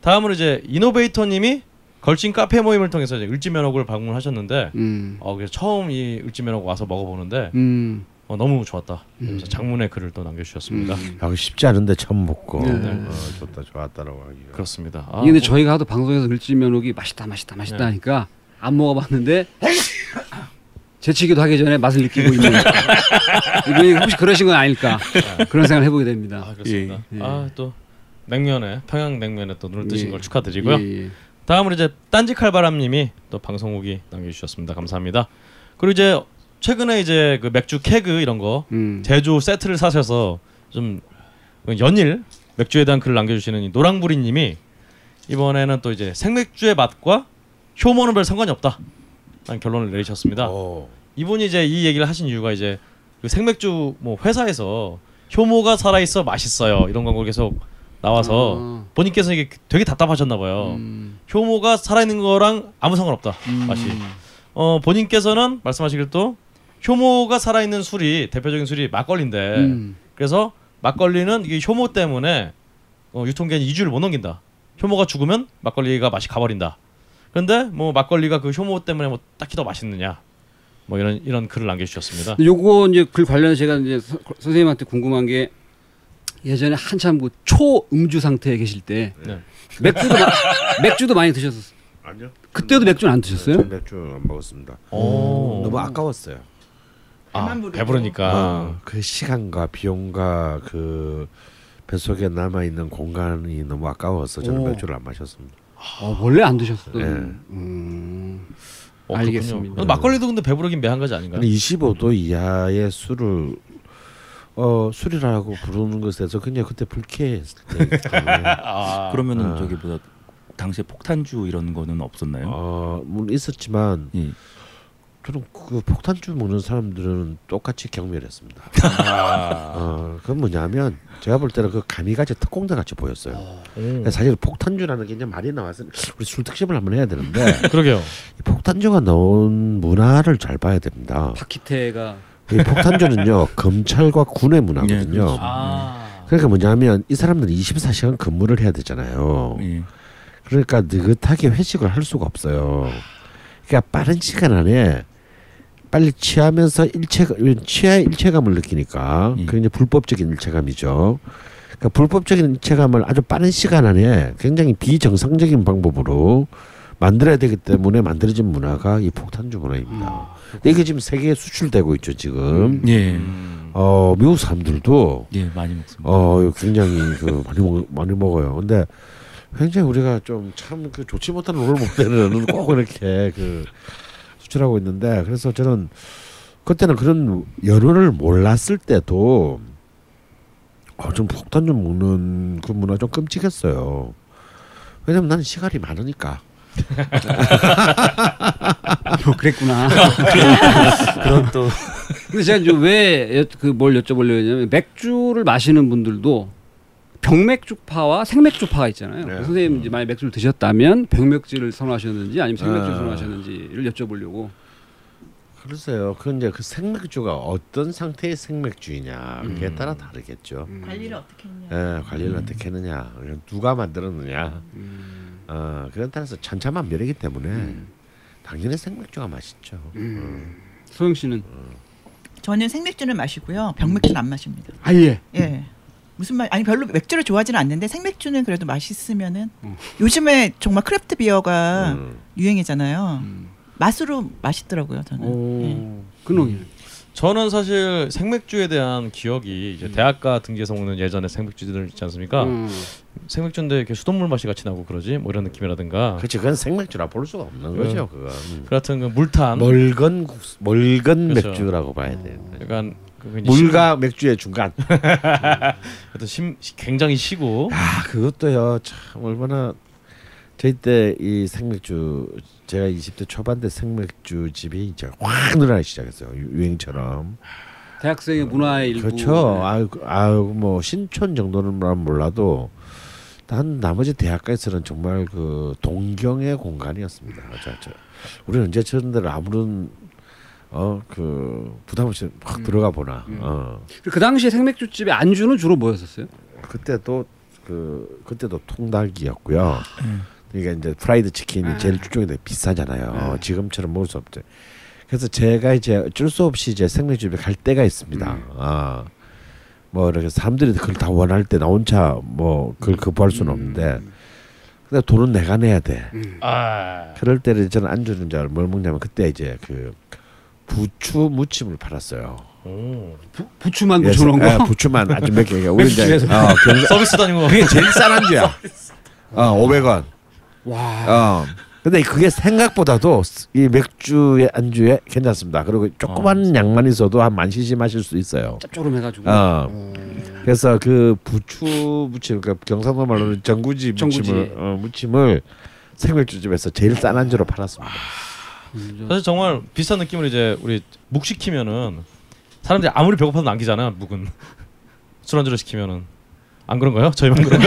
다음으로 이제 이노베이터님이 걸친 카페 모임을 통해서 이제 을지면옥을 방문하셨는데, 음. 어 그래서 처음 이 을지면옥 와서 먹어보는데 음. 어, 너무 좋았다. 그래서 음. 장문의 글을 또 남겨주셨습니다. 음. 야, 쉽지 않은데 처음 먹고 네. 어, 좋다 좋았다라고 하기가. 그렇습니다. 아, 이게 근데 뭐- 저희가 하도 방송에서 을지면옥이 맛있다 맛있다 맛있다 네. 하니까 안 먹어봤는데 제치기도 하기 전에 맛을 느끼고 있는 [LAUGHS] 이분이 혹시 그러신 건 아닐까 그런 생각을 해보게 됩니다. 아 그렇습니다. 예. 아또 냉면에 평양 냉면에 또 눈을 뜨신 예. 걸 축하드리고요. 다음으로 이제 딴지 칼바람님이 또 방송 후기 남겨주셨습니다. 감사합니다. 그리고 이제 최근에 이제 그 맥주 케그 이런 거 음. 제조 세트를 사셔서 좀 연일 맥주에 대한 글을 남겨주시는 이 노랑부리님이 이번에는 또 이제 생맥주의 맛과 효모는 별 상관이 없다. 라는 결론을 내리셨습니다. 어. 이분이 이제 이 얘기를 하신 이유가 이제 그 생맥주 뭐 회사에서 효모가 살아 있어 맛있어요 이런 광고 계속 나와서 아. 본인께서 이게 되게 답답하셨나 봐요. 음. 효모가 살아 있는 거랑 아무 상관없다 맛이. 어 본인께서는 말씀하시길 또 효모가 살아 있는 술이 대표적인 술이 막걸리인데 음. 그래서 막걸리는 이게 효모 때문에 어, 유통기한이 2주를 못 넘긴다. 효모가 죽으면 막걸리가 맛이 가버린다. 그런데 뭐 막걸리가 그 효모 때문에 뭐 딱히 더 맛있느냐. 뭐 이런 이런 글을 남겨주셨습니다. 요거 이제 글 관련해서 제가 이제 서- 선생님한테 궁금한 게 예전에 한참 그 초음주 상태에 계실 때 네. 맥주도 마, [LAUGHS] 맥주도 많이 드셨었어요. 아니요. 그때도 맥주는 안 드셨어요? 전 맥주 안 먹었습니다. 오. 너무 아까웠어요. 아. 배부르니까. 어, 그 시간과 비용과 그 뱃속에 남아 있는 공간이 너무 아까워서 저는 오. 맥주를 안 마셨습니다. 어, 원래 안 드셨어요. 네. 음. 어, 알겠습니다. 그렇군요. 막걸리도 근데 배부르긴 매한 가지 아닌가요? 근데 25도 이하의 술을 어 술이라고 부르는 것에서 그냥 그때 불쾌했을 때 [LAUGHS] 아, 그러면은 아. 저기 뭐야 당시에 폭탄주 이런 거는 없었나요? 어 물론 있었지만 예. 저는 그 폭탄주 먹는 사람들은 똑같이 경멸했습니다. [LAUGHS] 어, 그건 뭐냐면 제가 볼 때는 그 가미가제 특공대 같이 보였어요. 그러니까 사실 폭탄주라는 게 이제 말이 나와서 우리 술 특집을 한번 해야 되는데 [LAUGHS] 그러게요. 이 폭탄주가 나온 문화를 잘 봐야 됩니다. 박희태가 이 폭탄주는요 검찰과 군의 예, 문화거든요. 그렇죠. 아. 그러니까 뭐냐면 이 사람들이 24시간 근무를 해야 되잖아요. 예. 그러니까 느긋하게 회식을 할 수가 없어요. 그러니까 빠른 시간 안에 빨리 취하면서 일체가 취하 일체감을 느끼니까 예. 그게 이제 불법적인 일체감이죠. 그러니까 불법적인 일체감을 아주 빠른 시간 안에 굉장히 비정상적인 방법으로 만들어야 되기 때문에 만들어진 문화가 이 폭탄주 문화입니다. 근데 이게 지금 세계에 수출되고 있죠 지금. 예. 어 미국 사람들도 예, 많이 먹습니다. 어 굉장히 그 많이 먹 많이 먹어요. 근데 굉장히 우리가 좀 참 그 좋지 못한 롤 모델은 꼭 이렇게 그 수출하고 있는데 그래서 저는 그때는 그런 연어를 몰랐을 때도 어, 좀 폭탄 좀 먹는 그 문화 좀 끔찍했어요. 왜냐면 나는 시간이 많으니까. [LAUGHS] 뭐 그랬구나. [LAUGHS] 그런 또 근데 제가 이제 왜그 뭘 여쭤보려고 했냐면 맥주를 마시는 분들도 병맥주파와 생맥주파가 있잖아요. 네. 선생님 이제 만약 맥주를 드셨다면 병맥주를 선호하셨는지 아니면 생맥주를 아. 선호하셨는지를 여쭤보려고. 글쎄요. 그 이제 그 생맥주가 어떤 상태의 생맥주이냐 그에 따라 다르겠죠. 관리를 어떻게 했냐. 예, 관리를 어떻게 했느냐, 누가 만들었느냐, 어, 그런 따라서 천차만별이기 때문에 당연히 생맥주가 맛있죠. 어. 소영 씨는 저는 생맥주는 마시고요. 병맥주는 안 마십니다. 아예. 예. 무슨 말 아니 별로 맥주를 좋아하지는 않는데 생맥주는 그래도 맛있으면은 요즘에 정말 craft beer가 음. 유행이잖아요. 맛으로 맛있더라고요 저는. 예. 오. 근홍이. 저는 사실 생맥주에 대한 기억이 이제 대학가 등지에서 먹는 예전에 생맥주들 있지 않습니까? 음. 생맥주인데 이렇게 수돗물 맛이 같이 나고 그러지 뭐 이런 느낌이라든가 그렇지, 그건 생맥주라 볼 수가 없는 네. 거죠, 그건. 그 같은 그 물탄 멀건 국수- 멀건 그렇죠. 맥주라고 봐야 돼. 약간 그 물과 맥주의 중간. [LAUGHS] 심- 하여튼 심, 굉장히 시고 아, 그것도요. 참 얼마나 저희 때 이 생맥주 제가 20대 초반 때 생맥주 집이 이제 확 늘어나기 시작했어요. 유- 유행처럼. 대학생의 문화의 일부. 그렇죠. 아유, 아유 뭐 신촌 정도는 몰라도 단 나머지 대학가에서는 정말 그 동경의 공간이었습니다. 저, 저. 우리는 언제 저런 데를 아무런 어 그 부담 없이 확 들어가 보나. 어. 그리고 그 당시에 생맥주집의 안주는 주로 뭐였었어요? 그때도 그 그때도 통닭이었고요. 그러니까 이제 프라이드 치킨이 제일 쪽에 비싸잖아요. 지금처럼 먹을 수 없죠. 그래서 제가 이제 어쩔 수 없이 이제 생맥집에 갈 때가 있습니다. 아. 뭐 이렇게 사람들이 그걸 다 원할 때 나 혼자 뭐 그걸 거부할 수는 없는데 근데 돈은 내가 내야 돼. 아 그럴 때는 저는 안주는 이제 뭘 먹냐면 그때 이제 그 부추 무침을 팔았어요. 오. 부, 부추만 예, 붙여놓은 예, 거. 부추만 아주 몇 개. 우리 이제. 어, 경, 서비스도 아니고 그게 제일 싼 안주야. 어, 500원. 와. 어. 근데 그게 생각보다도 이 맥주의 안주에 괜찮습니다. 그리고 조그만 양만 있어도 한만 cc 마실 수 있어요. 짭조름해가지고. 어. 어. 그래서 그 부추 무침, 그러니까 경상도 말로는 전구지 전구지. 무침을 어, 무침을 생맥주집에서 제일 싼 안주로 팔았습니다. 음, 사실 정말 비슷한 느낌을 이제 우리 묵 시키면은 사람들이 아무리 배고파도 남기잖아 묵은 [LAUGHS] 술 안주를 시키면은 안 그런가요? 저희만 그런가?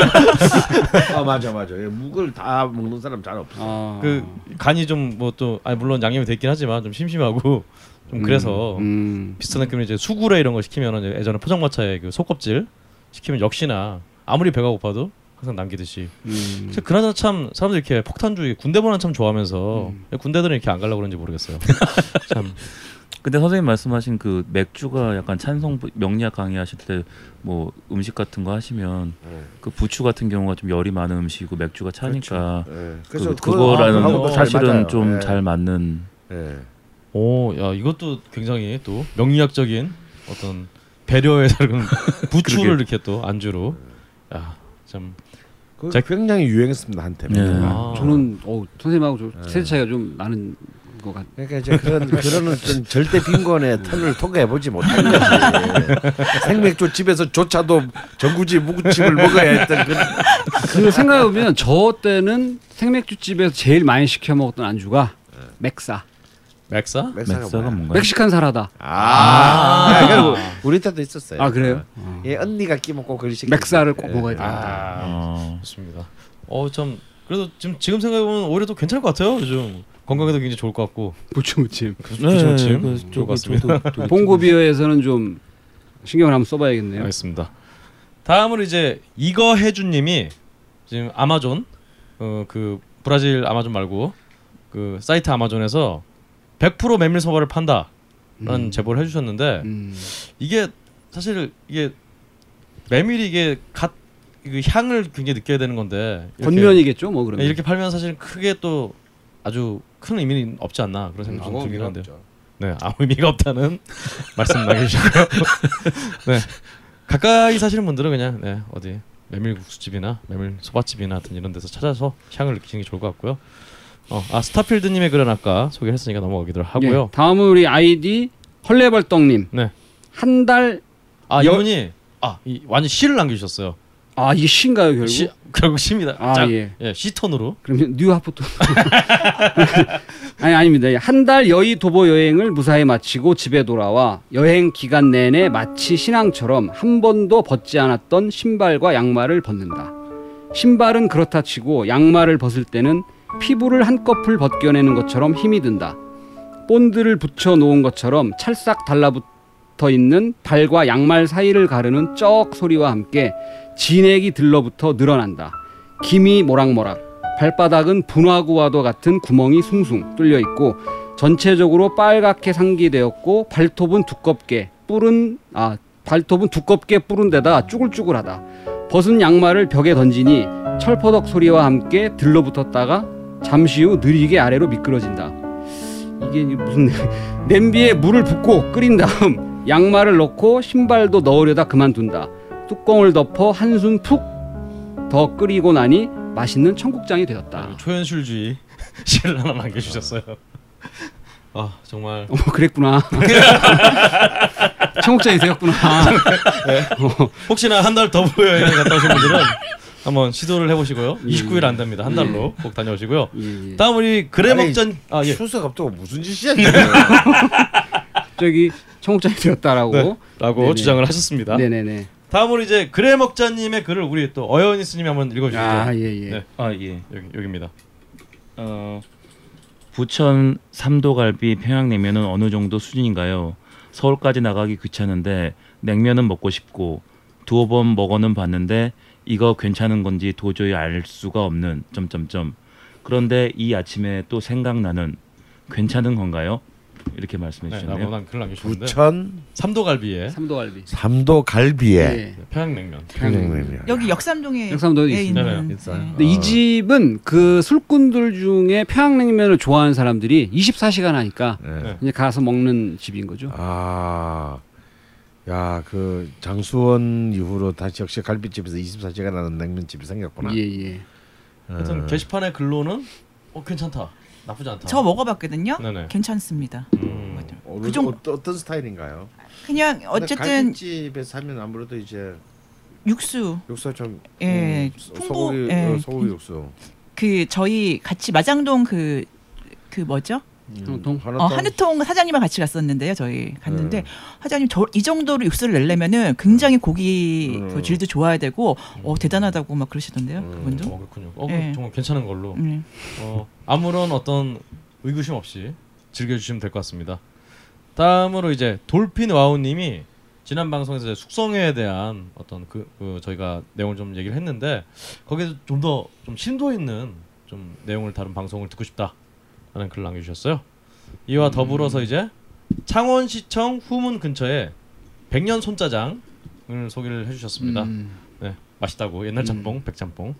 아 맞아 맞아. 예, 묵을 다 먹는 사람 잘 없어. 아. 그 간이 좀 뭐또 아니 물론 양념이 됐긴 하지만 좀 심심하고 좀 그래서 음. 비슷한 느낌으로 이제 수구레 이런 거 시키면은 예전에 포장마차에 그 속껍질 시키면 역시나 아무리 배가 고파도 항상 남기듯이 음. 그나저나 참 사람들이 이렇게 폭탄주의 군대 보는 참 좋아하면서 음. 군대들은 이렇게 안 가려고 그런지 모르겠어요. [LAUGHS] 참 근데 선생님 말씀하신 그 맥주가 약간 찬성 명리학 강의하실 때 뭐 음식 같은 거 하시면 네. 그 부추 같은 경우가 좀 열이 많은 음식이고 맥주가 차니까 예. 그, 그거- 그거라는 그거하고도 잘 사실은 맞아요. 좀 예. 잘 맞는 예. 오, 야 이것도 굉장히 또 명리학적인 어떤 배려의 다른 [LAUGHS] 부추를 이렇게 또 안주로, 야 참. 그 자- 굉장히 유행했습니다 한때. 네. 아. 저는 어, 선생님하고 좀 네. 세대 차이가 좀 나는 것 같. 그러니까 이제 그런 [LAUGHS] 그런 좀 절대 빈곤의 턴을 통과해 보지 못한 거지. [LAUGHS] 생맥주 집에서조차도 전구지 무구칩을 먹어야 했던 그그 생각해보면 저 때는 생맥주 집에서 제일 많이 시켜 먹었던 안주가 맥사. 맥사? 맥사가 뭔가요? 멕시칸 사라다. 아, 아 그리고 우리 때도 있었어요. 아 그래요? 예, 언니가 꼭 그걸 시켜. 맥사를 꼭 먹어야 돼. 아, 어. 좋습니다. 어, 참 그래도 지금 지금 생각해 보면 오히려 또 괜찮을 것 같아요. 요즘 건강에도 굉장히 좋을 것 같고. 부추무침. 부추무침 그, 좋을 것 같습니다. [LAUGHS] 봉고비어에서는 좀 신경을 한번 써봐야겠네요. 알겠습니다. 다음으로 이제 이거 해준님이 지금 아마존 어, 그 브라질 아마존 말고 그 사이트 아마존에서 100% 메밀 소바를 판다라는 음. 제보를 해주셨는데 음. 이게 사실 이게 메밀이 이게 갓 그 향을 굉장히 느껴야 되는 건데 이렇게- 겉면이겠죠, 뭐 그러면. 이렇게 팔면 사실 크게 또 아주 큰 의미는 없지 않나 그런 생각이 좀 아무 들긴 한데요. 네, 아무 의미가 없다는 [LAUGHS] 말씀 남겨주시고요. [LAUGHS] 네, 가까이 사시는 분들은 그냥 네, 어디 메밀국수집이나 메밀 소바집이나 하여튼 이런 데서 찾아서 향을 느끼는 게 좋을 것 같고요. 어, 아 스타필드님의 글은 아까 소개했으니까 넘어가기로 하고요. 예, 다음은 우리 아이디 헐레벌떡님. 네. 한 달. 아 여- 이분이 아 이, 완전 시를 남겨주셨어요. 아 이게 시인가요 결국? 시, 결국 시입니다. 아, 자, 예. 예, 시 톤으로. 그러면 뉴 하프토. [LAUGHS] 아니 아닙니다. 한 달 여의 도보 여행을 무사히 마치고 집에 돌아와 여행 기간 내내 마치 신앙처럼 한 번도 벗지 않았던 신발과 양말을 벗는다. 신발은 그렇다 치고 양말을 벗을 때는 피부를 한꺼풀 벗겨내는 것처럼 힘이 든다. 본드를 붙여 놓은 것처럼 찰싹 달라붙어 있는 발과 양말 사이를 가르는 쩍 소리와 함께 진액이 들러붙어 늘어난다. 김이 모락모락. 발바닥은 분화구와도 같은 구멍이 숭숭 뚫려 있고 전체적으로 빨갛게 상기되었고 발톱은 두껍게 뿔은 아 발톱은 두껍게 뿔은 데다 쭈글쭈글하다. 벗은 양말을 벽에 던지니 철퍼덕 소리와 함께 들러붙었다가 잠시 후 느리게 아래로 미끄러진다. 이게 무슨 [LAUGHS] 냄비에 물을 붓고 끓인 다음 양말을 넣고 신발도 넣으려다 그만둔다. 뚜껑을 덮어 한숨 푹 더 끓이고 나니 맛있는 청국장이 되었다. 초현실주의 [LAUGHS] 시를 하나 남겨주셨어요. [LAUGHS] 아 정말 어머 그랬구나. [LAUGHS] 청국장이 되었구나. 혹시나 한 달더 여행을 갔다 오신 분들은 한번 시도를 해보시고요. 예, 29일 안 됩니다. 한 달로 꼭 다녀오시고요. 예, 예. 다음 우리 그래 먹전 아 예. 추석 앞두고 무슨 짓이야. 갑자기 청국장이 되었다라고. 네, 라고 네네. 주장을 하셨습니다. 네네네. 다음으로 이제 그래 먹자님의 글을 우리 또 어연이 스님이 한번 읽어주시죠. 아 예예. 네. 아 예. 여기 여기입니다. 어, 부천 삼도갈비 평양냉면은 어느 정도 수준인가요? 서울까지 나가기 귀찮은데 냉면은 먹고 싶고 두어 번 먹어는 봤는데 이거 괜찮은 건지 도저히 알 수가 없는 점점점. 그런데 이 아침에 또 생각나는 괜찮은 건가요? 이렇게 말씀해 네, 주셨네요. 글 남겨주셨는데 부천 삼도갈비에 삼도갈비. 삼도 갈비에 예. 평양냉면. 평양냉면. 여기 역삼동에 역삼동에 에 있습니다. 있는 네, 있어요. 네. 근데 이 집은 그 술꾼들 중에 평양냉면을 좋아하는 사람들이 24시간 하니까 네. 네. 이제 가서 먹는 집인 거죠. 아, 야, 그 장수원 이후로 다시 역시 갈비집에서 24시간 하는 냉면집이 생겼구나. 예 예. 하여튼 어. 게시판의 글로는 어 괜찮다, 나쁘지 않다. 저 먹어봤거든요. 네네. 괜찮습니다. 음. 어, 그 정도- 어떤, 어떤 스타일인가요? 그냥 어쨌든 갈비집에서 하면 아무래도 이제 육수 육수 좀 예, 음, 풍부, 소고기 예. 어, 소고기 육수 그 저희 같이 마장동 그그 뭐죠? 통통. 어, 한우통 사장님과 같이 갔었는데요. 저희 갔는데 네. 사장님 저 이 정도로 육수를 내려면은 굉장히 고기 음. 그 질도 좋아야 되고 어 대단하다고 막 그러시던데요. 음. 그분도. 어 그렇군요. 어 예. 정말 괜찮은 걸로. 네. 어, 아무런 어떤 의구심 없이 즐겨주시면 될 것 같습니다. 다음으로 이제 돌핀 와우님이 지난 방송에서 이제 숙성회에 대한 어떤 그, 그 저희가 내용을 좀 얘기를 했는데 거기서 좀 더좀 심도 있는 좀 내용을 다룬 방송을 듣고 싶다 라는 글을 남겨주셨어요. 이와 더불어서 이제 창원시청 후문 근처에 백년 손짜장을 소개를 해주셨습니다. 음. 네, 맛있다고 옛날 짬뽕, 백짬뽕.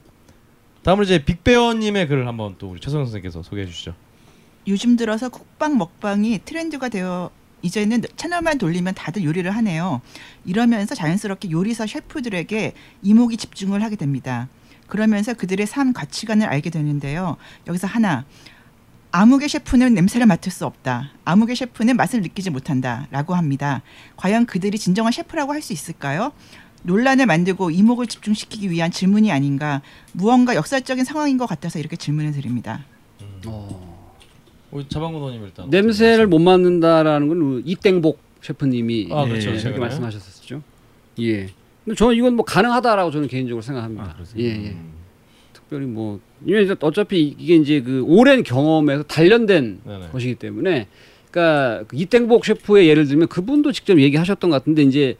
다음으로 이제 빅베어님의 글을 한번 또 우리 최성 선생님께서 소개해 주시죠. 요즘 들어서 국방 먹방이 트렌드가 되어 이제는 채널만 돌리면 다들 요리를 하네요. 이러면서 자연스럽게 요리사 셰프들에게 이목이 집중을 하게 됩니다. 그러면서 그들의 삶 가치관을 알게 되는데요. 여기서 하나 아무개 셰프는 냄새를 맡을 수 없다. 아무개 셰프는 맛을 느끼지 못한다. 라고 합니다. 과연 그들이 진정한 셰프라고 할 수 있을까요? 논란을 만들고 이목을 집중시키기 위한 질문이 아닌가. 무언가 역사적인 상황인 것 같아서 이렇게 질문을 드립니다. 어. 우리 자방구도님 일단 냄새를 못 맡는다라는 건 이땡복 셰프님이 아, 그렇죠. 예. 그렇게 말씀하셨었죠. 예. 근데 저는 이건 뭐 가능하다라고 저는 개인적으로 생각합니다. 아? 예, 예. 특별히 뭐 이게 어차피 이게 이제 그 오랜 경험에서 단련된 네네. 것이기 때문에 그러니까 그 이땡복 셰프의 예를 들면 그분도 직접 얘기하셨던 것 같은데 이제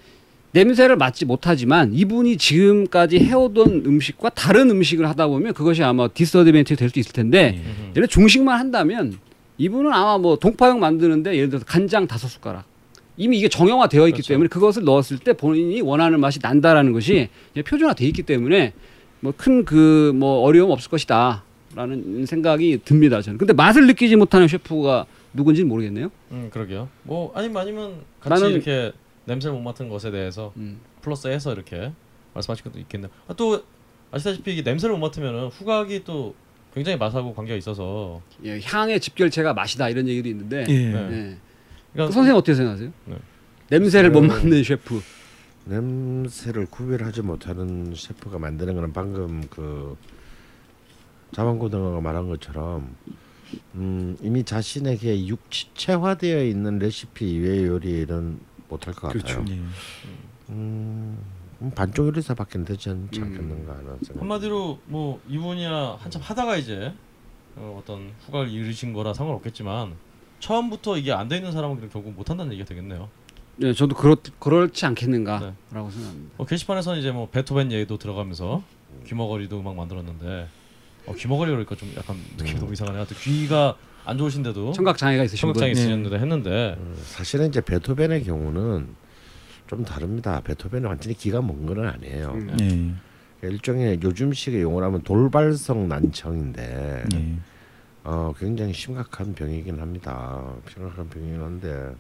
냄새를 맡지 못하지만 이분이 지금까지 해오던 음식과 다른 음식을 하다 보면 그것이 아마 disadvantage가 될 수 있을 텐데 예. 음흠. 예를 들어 중식만 한다면 이분은 아마 뭐 동파육 만드는데 예를 들어서 간장 다섯 숟가락 이미 이게 정형화 되어 있기 그렇죠. 때문에 그것을 넣었을 때 본인이 원하는 맛이 난다라는 것이 이제 표준화돼 있기 때문에 뭐 큰그뭐 어려움 없을 것이다라는 생각이 듭니다 저는. 근데 맛을 느끼지 못하는 셰프가 누군지는 모르겠네요. 음 그러게요. 뭐 아니면 아니면 같이 나는- 이렇게 냄새를 못 맡은 것에 대해서 음. 플러스해서 이렇게 말씀하실 것도 있겠네요. 아, 또 아시다시피 이게 냄새를 못 맡으면 후각이 또 굉장히 맛하고 관계가 있어서 예, 향의 집결체가 맛이다 이런 얘기도 있는데 예. 네. 예. 그러니까 그 선생님 어떻게 생각하세요? 네. 냄새를 못 음. 맡는 셰프. 냄새를 구별하지 못하는 셰프가 만드는 거는 방금 그 자방고등어가 말한 것처럼 음, 이미 자신에게 육체화되어 있는 레시피 이외의 요리는 못할 것 같아요. 예. 음, 음, 반쪽 요리사 밖에 되지 않지 음. 않겠는가 하는 생각. 한마디로 뭐 이분이야 한참 하다가 이제 어, 어떤 후각을 잃으신 거라 상관없겠지만 처음부터 이게 안 돼 있는 사람은 결국 못 한다는 얘기가 되겠네요. 네, 저도 그렇 그렇지 않겠는가라고 네. 생각합니다. 어, 게시판에서는 이제 뭐 베토벤 얘기도 들어가면서 귀머거리도 음악 만들었는데 어, 귀머거리 그러니까 좀 약간 느낌이 너무 이상하네. 하여튼 귀가 안 좋으신데도 청각 장애가 있으신 분. 청각 장애 네. 있으셨는데 했는데 음, 사실은 이제 베토벤의 경우는 좀 다릅니다. 베토벤은 완전히 기가 먼 건 아니에요. 음. 예. 일종의 요즘식의 용어로 하면 돌발성 난청인데 예. 어, 굉장히 심각한 병이긴 합니다. 심각한 병이긴 한데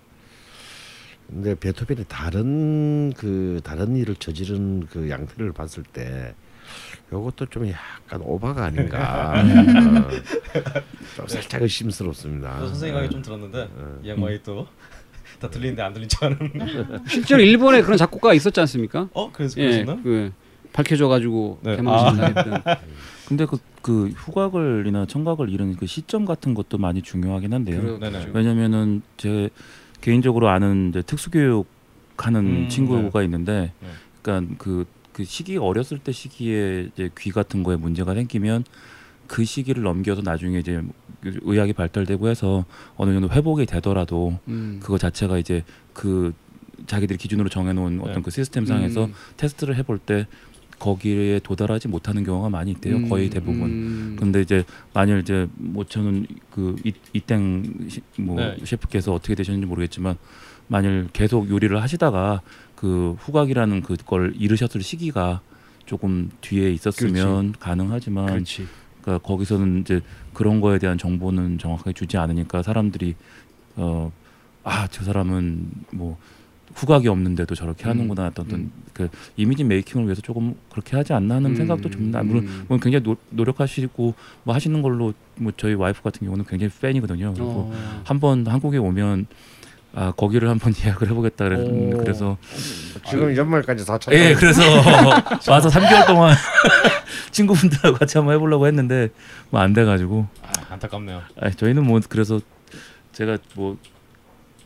근데 베토벤이 다른 그 다른 일을 저지른 그 양태를 봤을 때 요것도 좀 약간 오바가 아닌가 [LAUGHS] 어, 좀 살짝 의심스럽습니다. 또 선생님 강의 좀 들었는데 이 양반이 또 [LAUGHS] 다 들리는데 안 들린 척하는 [LAUGHS] 실제로 일본에 그런 작곡가가 있었지 않습니까? 어 그래서 예, 그러시나? 그 밝혀져가지고 네. 개망신다 했던. 근데 그, 그 후각을이나 청각을 잃은 그 시점 같은 것도 많이 중요하긴 한데요. 그렇죠. 네네. 왜냐면은 제 개인적으로 아는 이제 특수교육 하는 음, 친구가 있는데, 네. 그러니까 그, 그 시기 어렸을 때 시기에 이제 귀 같은 거에 문제가 생기면 그 시기를 넘겨서 나중에 이제 의학이 발달되고 해서 어느 정도 회복이 되더라도 음. 그거 자체가 이제 그 자기들이 기준으로 정해놓은 네. 어떤 그 시스템 상에서 음. 테스트를 해볼 때 거기에 도달하지 못하는 경우가 많이 있대요. 음, 거의 대부분. 음. 근데 이제 만일 이제 뭐 저는 그 이- 이땡 시- 뭐 네. 셰프께서 어떻게 되셨는지 모르겠지만 만일 계속 요리를 하시다가 그 후각이라는 그걸 잃으셨을 시기가 조금 뒤에 있었으면 가능하지만 그렇지. 그러니까 거기서는 이제 그런 거에 대한 정보는 정확하게 주지 않으니까 사람들이 어 아 저 사람은 뭐 후각이 없는데도 저렇게 음. 하는구나 어떤 음. 그 이미지 메이킹을 위해서 조금 그렇게 하지 않나 하는 음. 생각도 좀 나. 물론 음. 뭐 굉장히 노, 노력하시고 뭐 하시는 걸로 뭐 저희 와이프 같은 경우는 굉장히 팬이거든요. 그리고 어. 한번 한국에 오면 아 거기를 한번 [LAUGHS] 예약을 해보겠다 그래, 오. 그래서 지금 연말까지 다 쳤다. 예 그래서 [LAUGHS] 와서 3개월 동안 [LAUGHS] 친구분들하고 같이 한번 해보려고 했는데 뭐 안 돼가지고 아, 안타깝네요. 아, 저희는 뭐 그래서 제가 뭐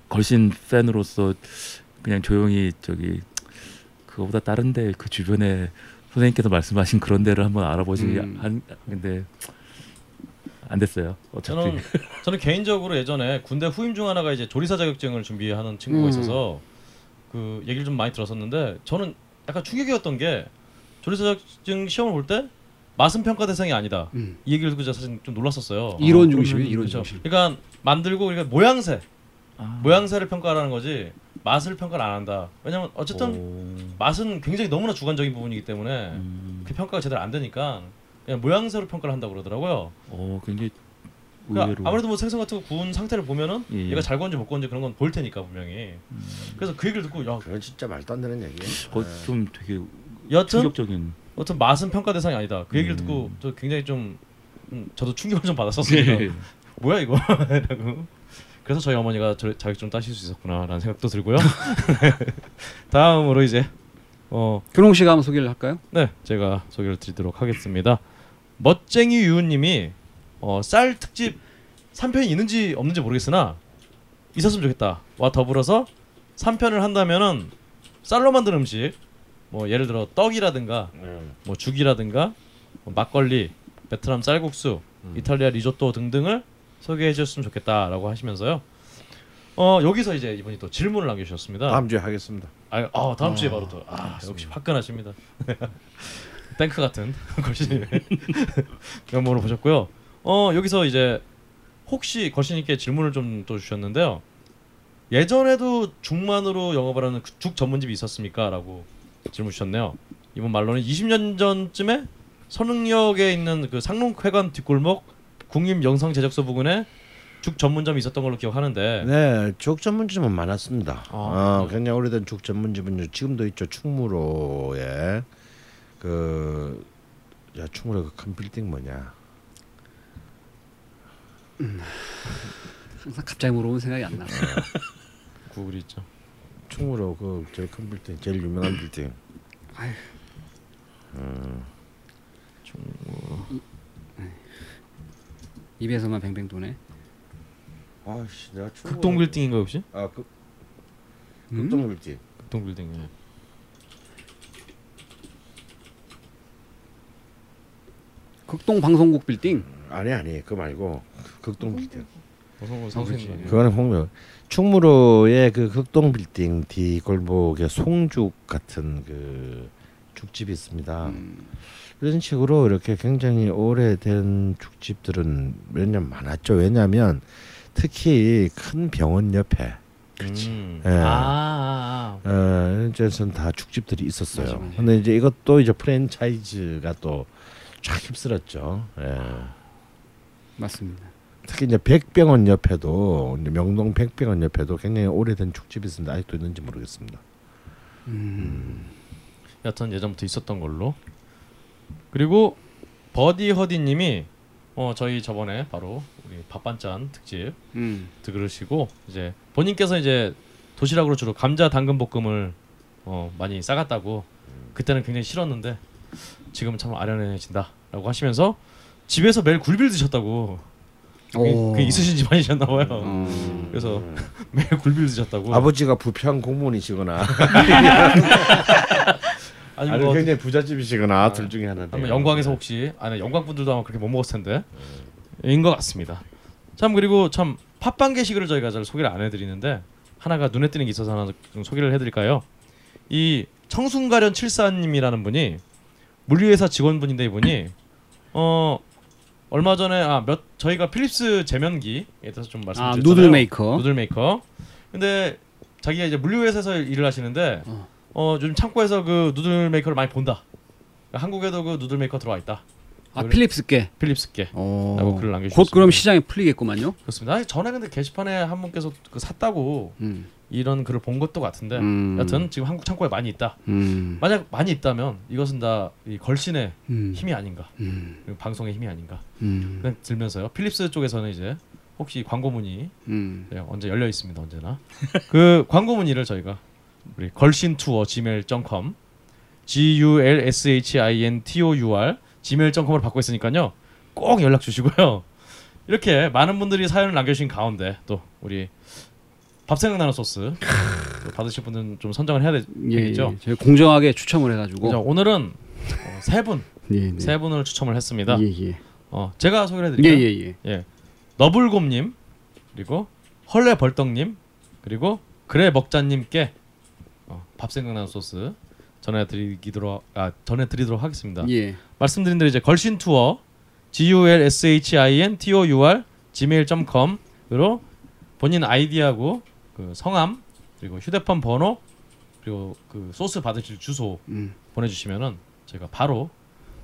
걸신 팬으로서 그냥 조용히 저기 그거보다 다른데 그 주변에 선생님께서 말씀하신 그런 데를 한번 알아보시 음. 한 근데 안 됐어요. 어차피 저는 저는 개인적으로 예전에 군대 후임 중 하나가 이제 조리사 자격증을 준비하는 친구가 음. 있어서 그 얘기를 좀 많이 들었었는데 저는 약간 충격이었던 게 조리사 자격증 시험을 볼 때 맛은 평가 대상이 아니다. 음. 이 얘기를 듣고 제가 사실 좀 놀랐었어요. 이론 어, 중심이 그러면 이론 그렇죠. 중심. 그러니까 만들고 그러니까 모양새, 아. 모양새를 평가하는 거지 맛을 평가를 안 한다. 왜냐면 어쨌든 오. 맛은 굉장히 너무나 주관적인 부분이기 때문에 음. 그 평가가 제대로 안 되니까 그냥 모양새로 평가를 한다고 그러더라고요. 어 굉장히 그러니까 의외로 아무래도 뭐 생선 같은 거 구운 상태를 보면은 예, 예. 얘가 잘 구운지 못 구운지 그런 건 보일 테니까 분명히. 그래서 그 얘기를 듣고 야 그건 진짜 말도 안 되는 얘기예요. 거, 좀 되게 여튼 충격적인 여튼 맛은 평가 대상이 아니다. 그 얘기를 음. 듣고 저 굉장히 좀 음, 저도 충격을 좀 받았었어요. 예. [LAUGHS] 뭐야 이거? [LAUGHS] 그래서 저희 어머니가 저 자격증 따실 수 있었구나라는 생각도 들고요. [LAUGHS] 다음으로 이제 어 근홍 씨가 한번 소개를 할까요? 네, 제가 소개를 드리도록 하겠습니다. 멋쟁이 유우님이 어, 쌀 특집 3편이 있는지 없는지 모르겠으나 있었으면 좋겠다.와 더불어서 3편을 한다면은 쌀로 만든 음식, 뭐 예를 들어 떡이라든가, 뭐 죽이라든가, 뭐 막걸리, 베트남 쌀국수, 이탈리아 리조또 등등을 소개해 주셨으면 좋겠다라고 하시면서요. 어 여기서 이제 이분이 또 질문을 남겨주셨습니다. 다음 주에 하겠습니다. 아, 아 다음 주에 아, 바로 또 아, 역시 화끈하십니다. [LAUGHS] 탱크 같은 [LAUGHS] 걸신 [LAUGHS] 면모를 보셨고요. 어 여기서 이제 혹시 걸신님께 질문을 좀 또 주셨는데요. 예전에도 죽만으로 영업을 하는 그죽 전문집이 있었습니까?라고 질문 주셨네요. 이분 말로는 20년 전쯤에 선흥역에 있는 그 상롱회관 뒷골목 국립 영상 제작소 부근에 죽 전문점이 있었던 걸로 기억하는데 네, 죽 전문집은 많았습니다. 아, 어, 네. 굉장히 오래된 죽 전문집은 지금도 있죠. 충무로에 그 야, 충무로 그큰 빌딩 뭐냐? 항상 갑자기 물어보면 생각이 안 나. [LAUGHS] 구글이 있죠. 충무로 그 제일 큰 빌딩, 제일 유명한 빌딩. 아휴. 음, 입에서만 뱅뱅 도네. 아씨, 내가 충무로 극동 빌딩인가 혹시? 아, 그 음? 극동 빌딩. 극동 빌딩. 예. 극동 방송국 빌딩. 아니 아니, 그 말고 극동 빌딩. 보성군 상수님. 그거는 홍명. 충무로의 그 극동 빌딩 뒤 골목에 송죽 같은 그 죽집이 있습니다. 음. 이런 식으로 이렇게 굉장히 오래된 죽집들은 몇 년 많았죠. 왜냐하면 특히 큰 병원 옆에 음. 예. 아, 아, 아. 어, 이런 데서는 다 죽집들이 있었어요. 맞아, 맞아. 근데 이제 이것도 이제 프랜차이즈가 또 쫙 휩쓸었죠. 예. 맞습니다. 특히 이제 백병원 옆에도 이제 명동 백병원 옆에도 굉장히 오래된 죽집이 있는데 아직도 있는지 모르겠습니다. 음. 여튼 예전부터 있었던 걸로. 그리고 버디 허디님이 어 저희 저번에 바로 우리 밥반찬 특집 음. 들으시고 이제 본인께서 이제 도시락으로 주로 감자 당근 볶음을 어 많이 싸갔다고 그때는 굉장히 싫었는데 지금은 참 아련해진다라고 하시면서 집에서 매일 굴비를 드셨다고. 그게 있으신 집안이셨나 봐요. 어. 그래서 [LAUGHS] 매일 굴비를 드셨다고. 아버지가 부평 공무원이시거나 [LAUGHS] 아니 아니 뭐 굉장히 부잣집이시거나 둘 중에 하나. 아마 영광에서 혹시 아니 영광 분들도 아마 그렇게 못 먹었을 텐데 인 것 같습니다. 참 그리고 참 팟빵 게시글을 저희가 잘 소개를 안 해드리는데 하나가 눈에 띄는 게 있어서 하나 좀 소개를 해드릴까요? 이 청순가련 칠사님이라는 분이 물류회사 직원분인데 이분이 어 얼마 전에 아 몇 저희가 필립스 제면기에 대해서 좀아 말씀드렸잖아요. noodle maker. noodle maker. 근데 자기가 이제 물류회사에서 일을 하시는데 어. 어 요즘 창고에서 그 noodle maker를 많이 본다. 그러니까 한국에도 그 noodle maker 들어와 있다. 아 필립스께. 필립스께. 어. 라고 글을 남겨주셨습니다. 곧 그럼 시장에 풀리겠구만요. 그렇습니다. 아니, 전에 근데 게시판에 한 분께서 그 샀다고 음. 이런 글을 본 것도 같은데 음. 여튼 지금 한국 창고에 많이 있다. 음. 만약 많이 있다면 이것은 다 이 걸신의 음. 힘이 아닌가, 음. 방송의 힘이 아닌가. 음. 들면서요. 필립스 쪽에서는 이제 혹시 광고 문의 음. 네, 언제 열려 있습니다 언제나 [LAUGHS] 그 광고 문의를 저희가 우리 걸신 투어 gmail.com g u l s h i n t o u r gmail.com으로 받고 있으니까요 꼭 연락 주시고요 이렇게 많은 분들이 사연을 남겨주신 가운데 또 우리 밥 생각나는 소스 또 받으실 분은 좀 선정을 해야 예, 되겠죠 예. 저희 공정하게 추첨을 해가지고 그죠? 오늘은 어, 세 분, 예, 네. 세 분을 추첨을 했습니다. 예, 예. 어, 제가 소개를 예, 해드릴게요. 예, 예. 너블곰님 그리고 헐레벌떡님 그리고 그래 먹자님께 어, 밥 생각나는 소스 전해드리도록 아 전해드리도록 하겠습니다. 예. 말씀드린 대로 이제 걸신 투어 g u l s h i n t o u r gmail.com으로 본인 아이디하고 그 성함 그리고 휴대폰 번호 그리고 그 소스 받으실 주소 음. 보내주시면은 제가 바로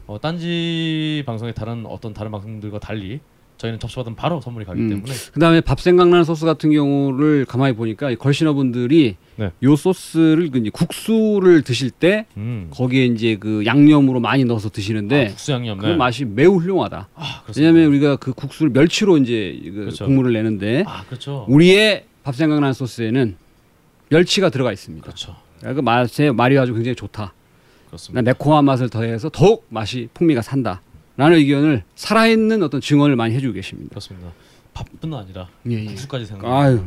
어, 딴지 방송의 다른 어떤 다른 방송들과 달리 저희는 접수받으면 바로 선물이 가기 음. 때문에 그다음에 밥 생각나는 소스 같은 경우를 가만히 보니까 이 걸신어분들이 네. 요 소스를 그 이제 국수를 드실 때 음. 거기에 이제 그 양념으로 많이 넣어서 드시는데 아, 국수 양념 그 네. 맛이 매우 훌륭하다. 아. 왜냐하면 우리가 그 국수를 멸치로 이제 그 그렇죠. 국물을 내는데 아 그렇죠. 우리의 밥 생각나는 소스에는 멸치가 들어가 있습니다. 그렇죠. 그 맛의 마리아주 굉장히 좋다. 그렇습니다. 매콤한 맛을 더해서 더욱 맛이 풍미가 산다. 라는 의견을 살아있는 어떤 증언을 많이 해주고 계십니다. 그렇습니다. 밥뿐 아니라 예, 예. 국수까지 생각. 아유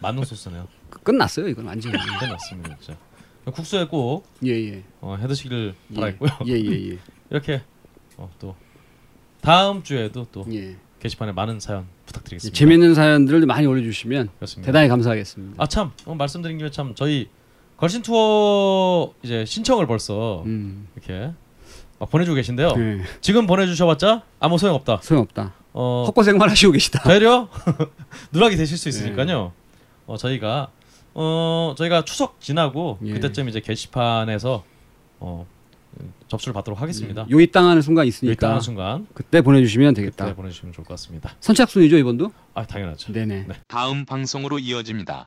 맞는 소스네요. 끝났어요 이건 완전히. [LAUGHS] 끝났습니다. 진짜. 국수에 꼭 예예. 어, 해드시길 예. 바라겠고요. 예예예. [LAUGHS] 이렇게 어, 또 다음 주에도 또 예. 게시판에 많은 사연 부탁드리겠습니다. 재밌는 사연들을 많이 올려주시면 그렇습니다. 대단히 감사하겠습니다. 아참 어, 말씀드린 김에 참 저희 걸신 투어 이제 신청을 벌써 음. 이렇게 막 보내주고 계신데요. 예. 지금 보내주셔봤자 아무 소용 없다. 소용없다. 어, 헛고생만 하시고 계시다. 되려 [LAUGHS] 누락이 되실 수 있으니까요. 어, 저희가 어 저희가 추석 지나고 예. 그때쯤 이제 게시판에서 어 접수를 받도록 하겠습니다. 요입 당하는 순간 있으니까 일단한 순간 그때 보내주시면 되겠다. 그때 보내주시면 좋을 것 같습니다. 선착순이죠 이번도? 아 당연하죠. 네네. 네. 다음 방송으로 이어집니다.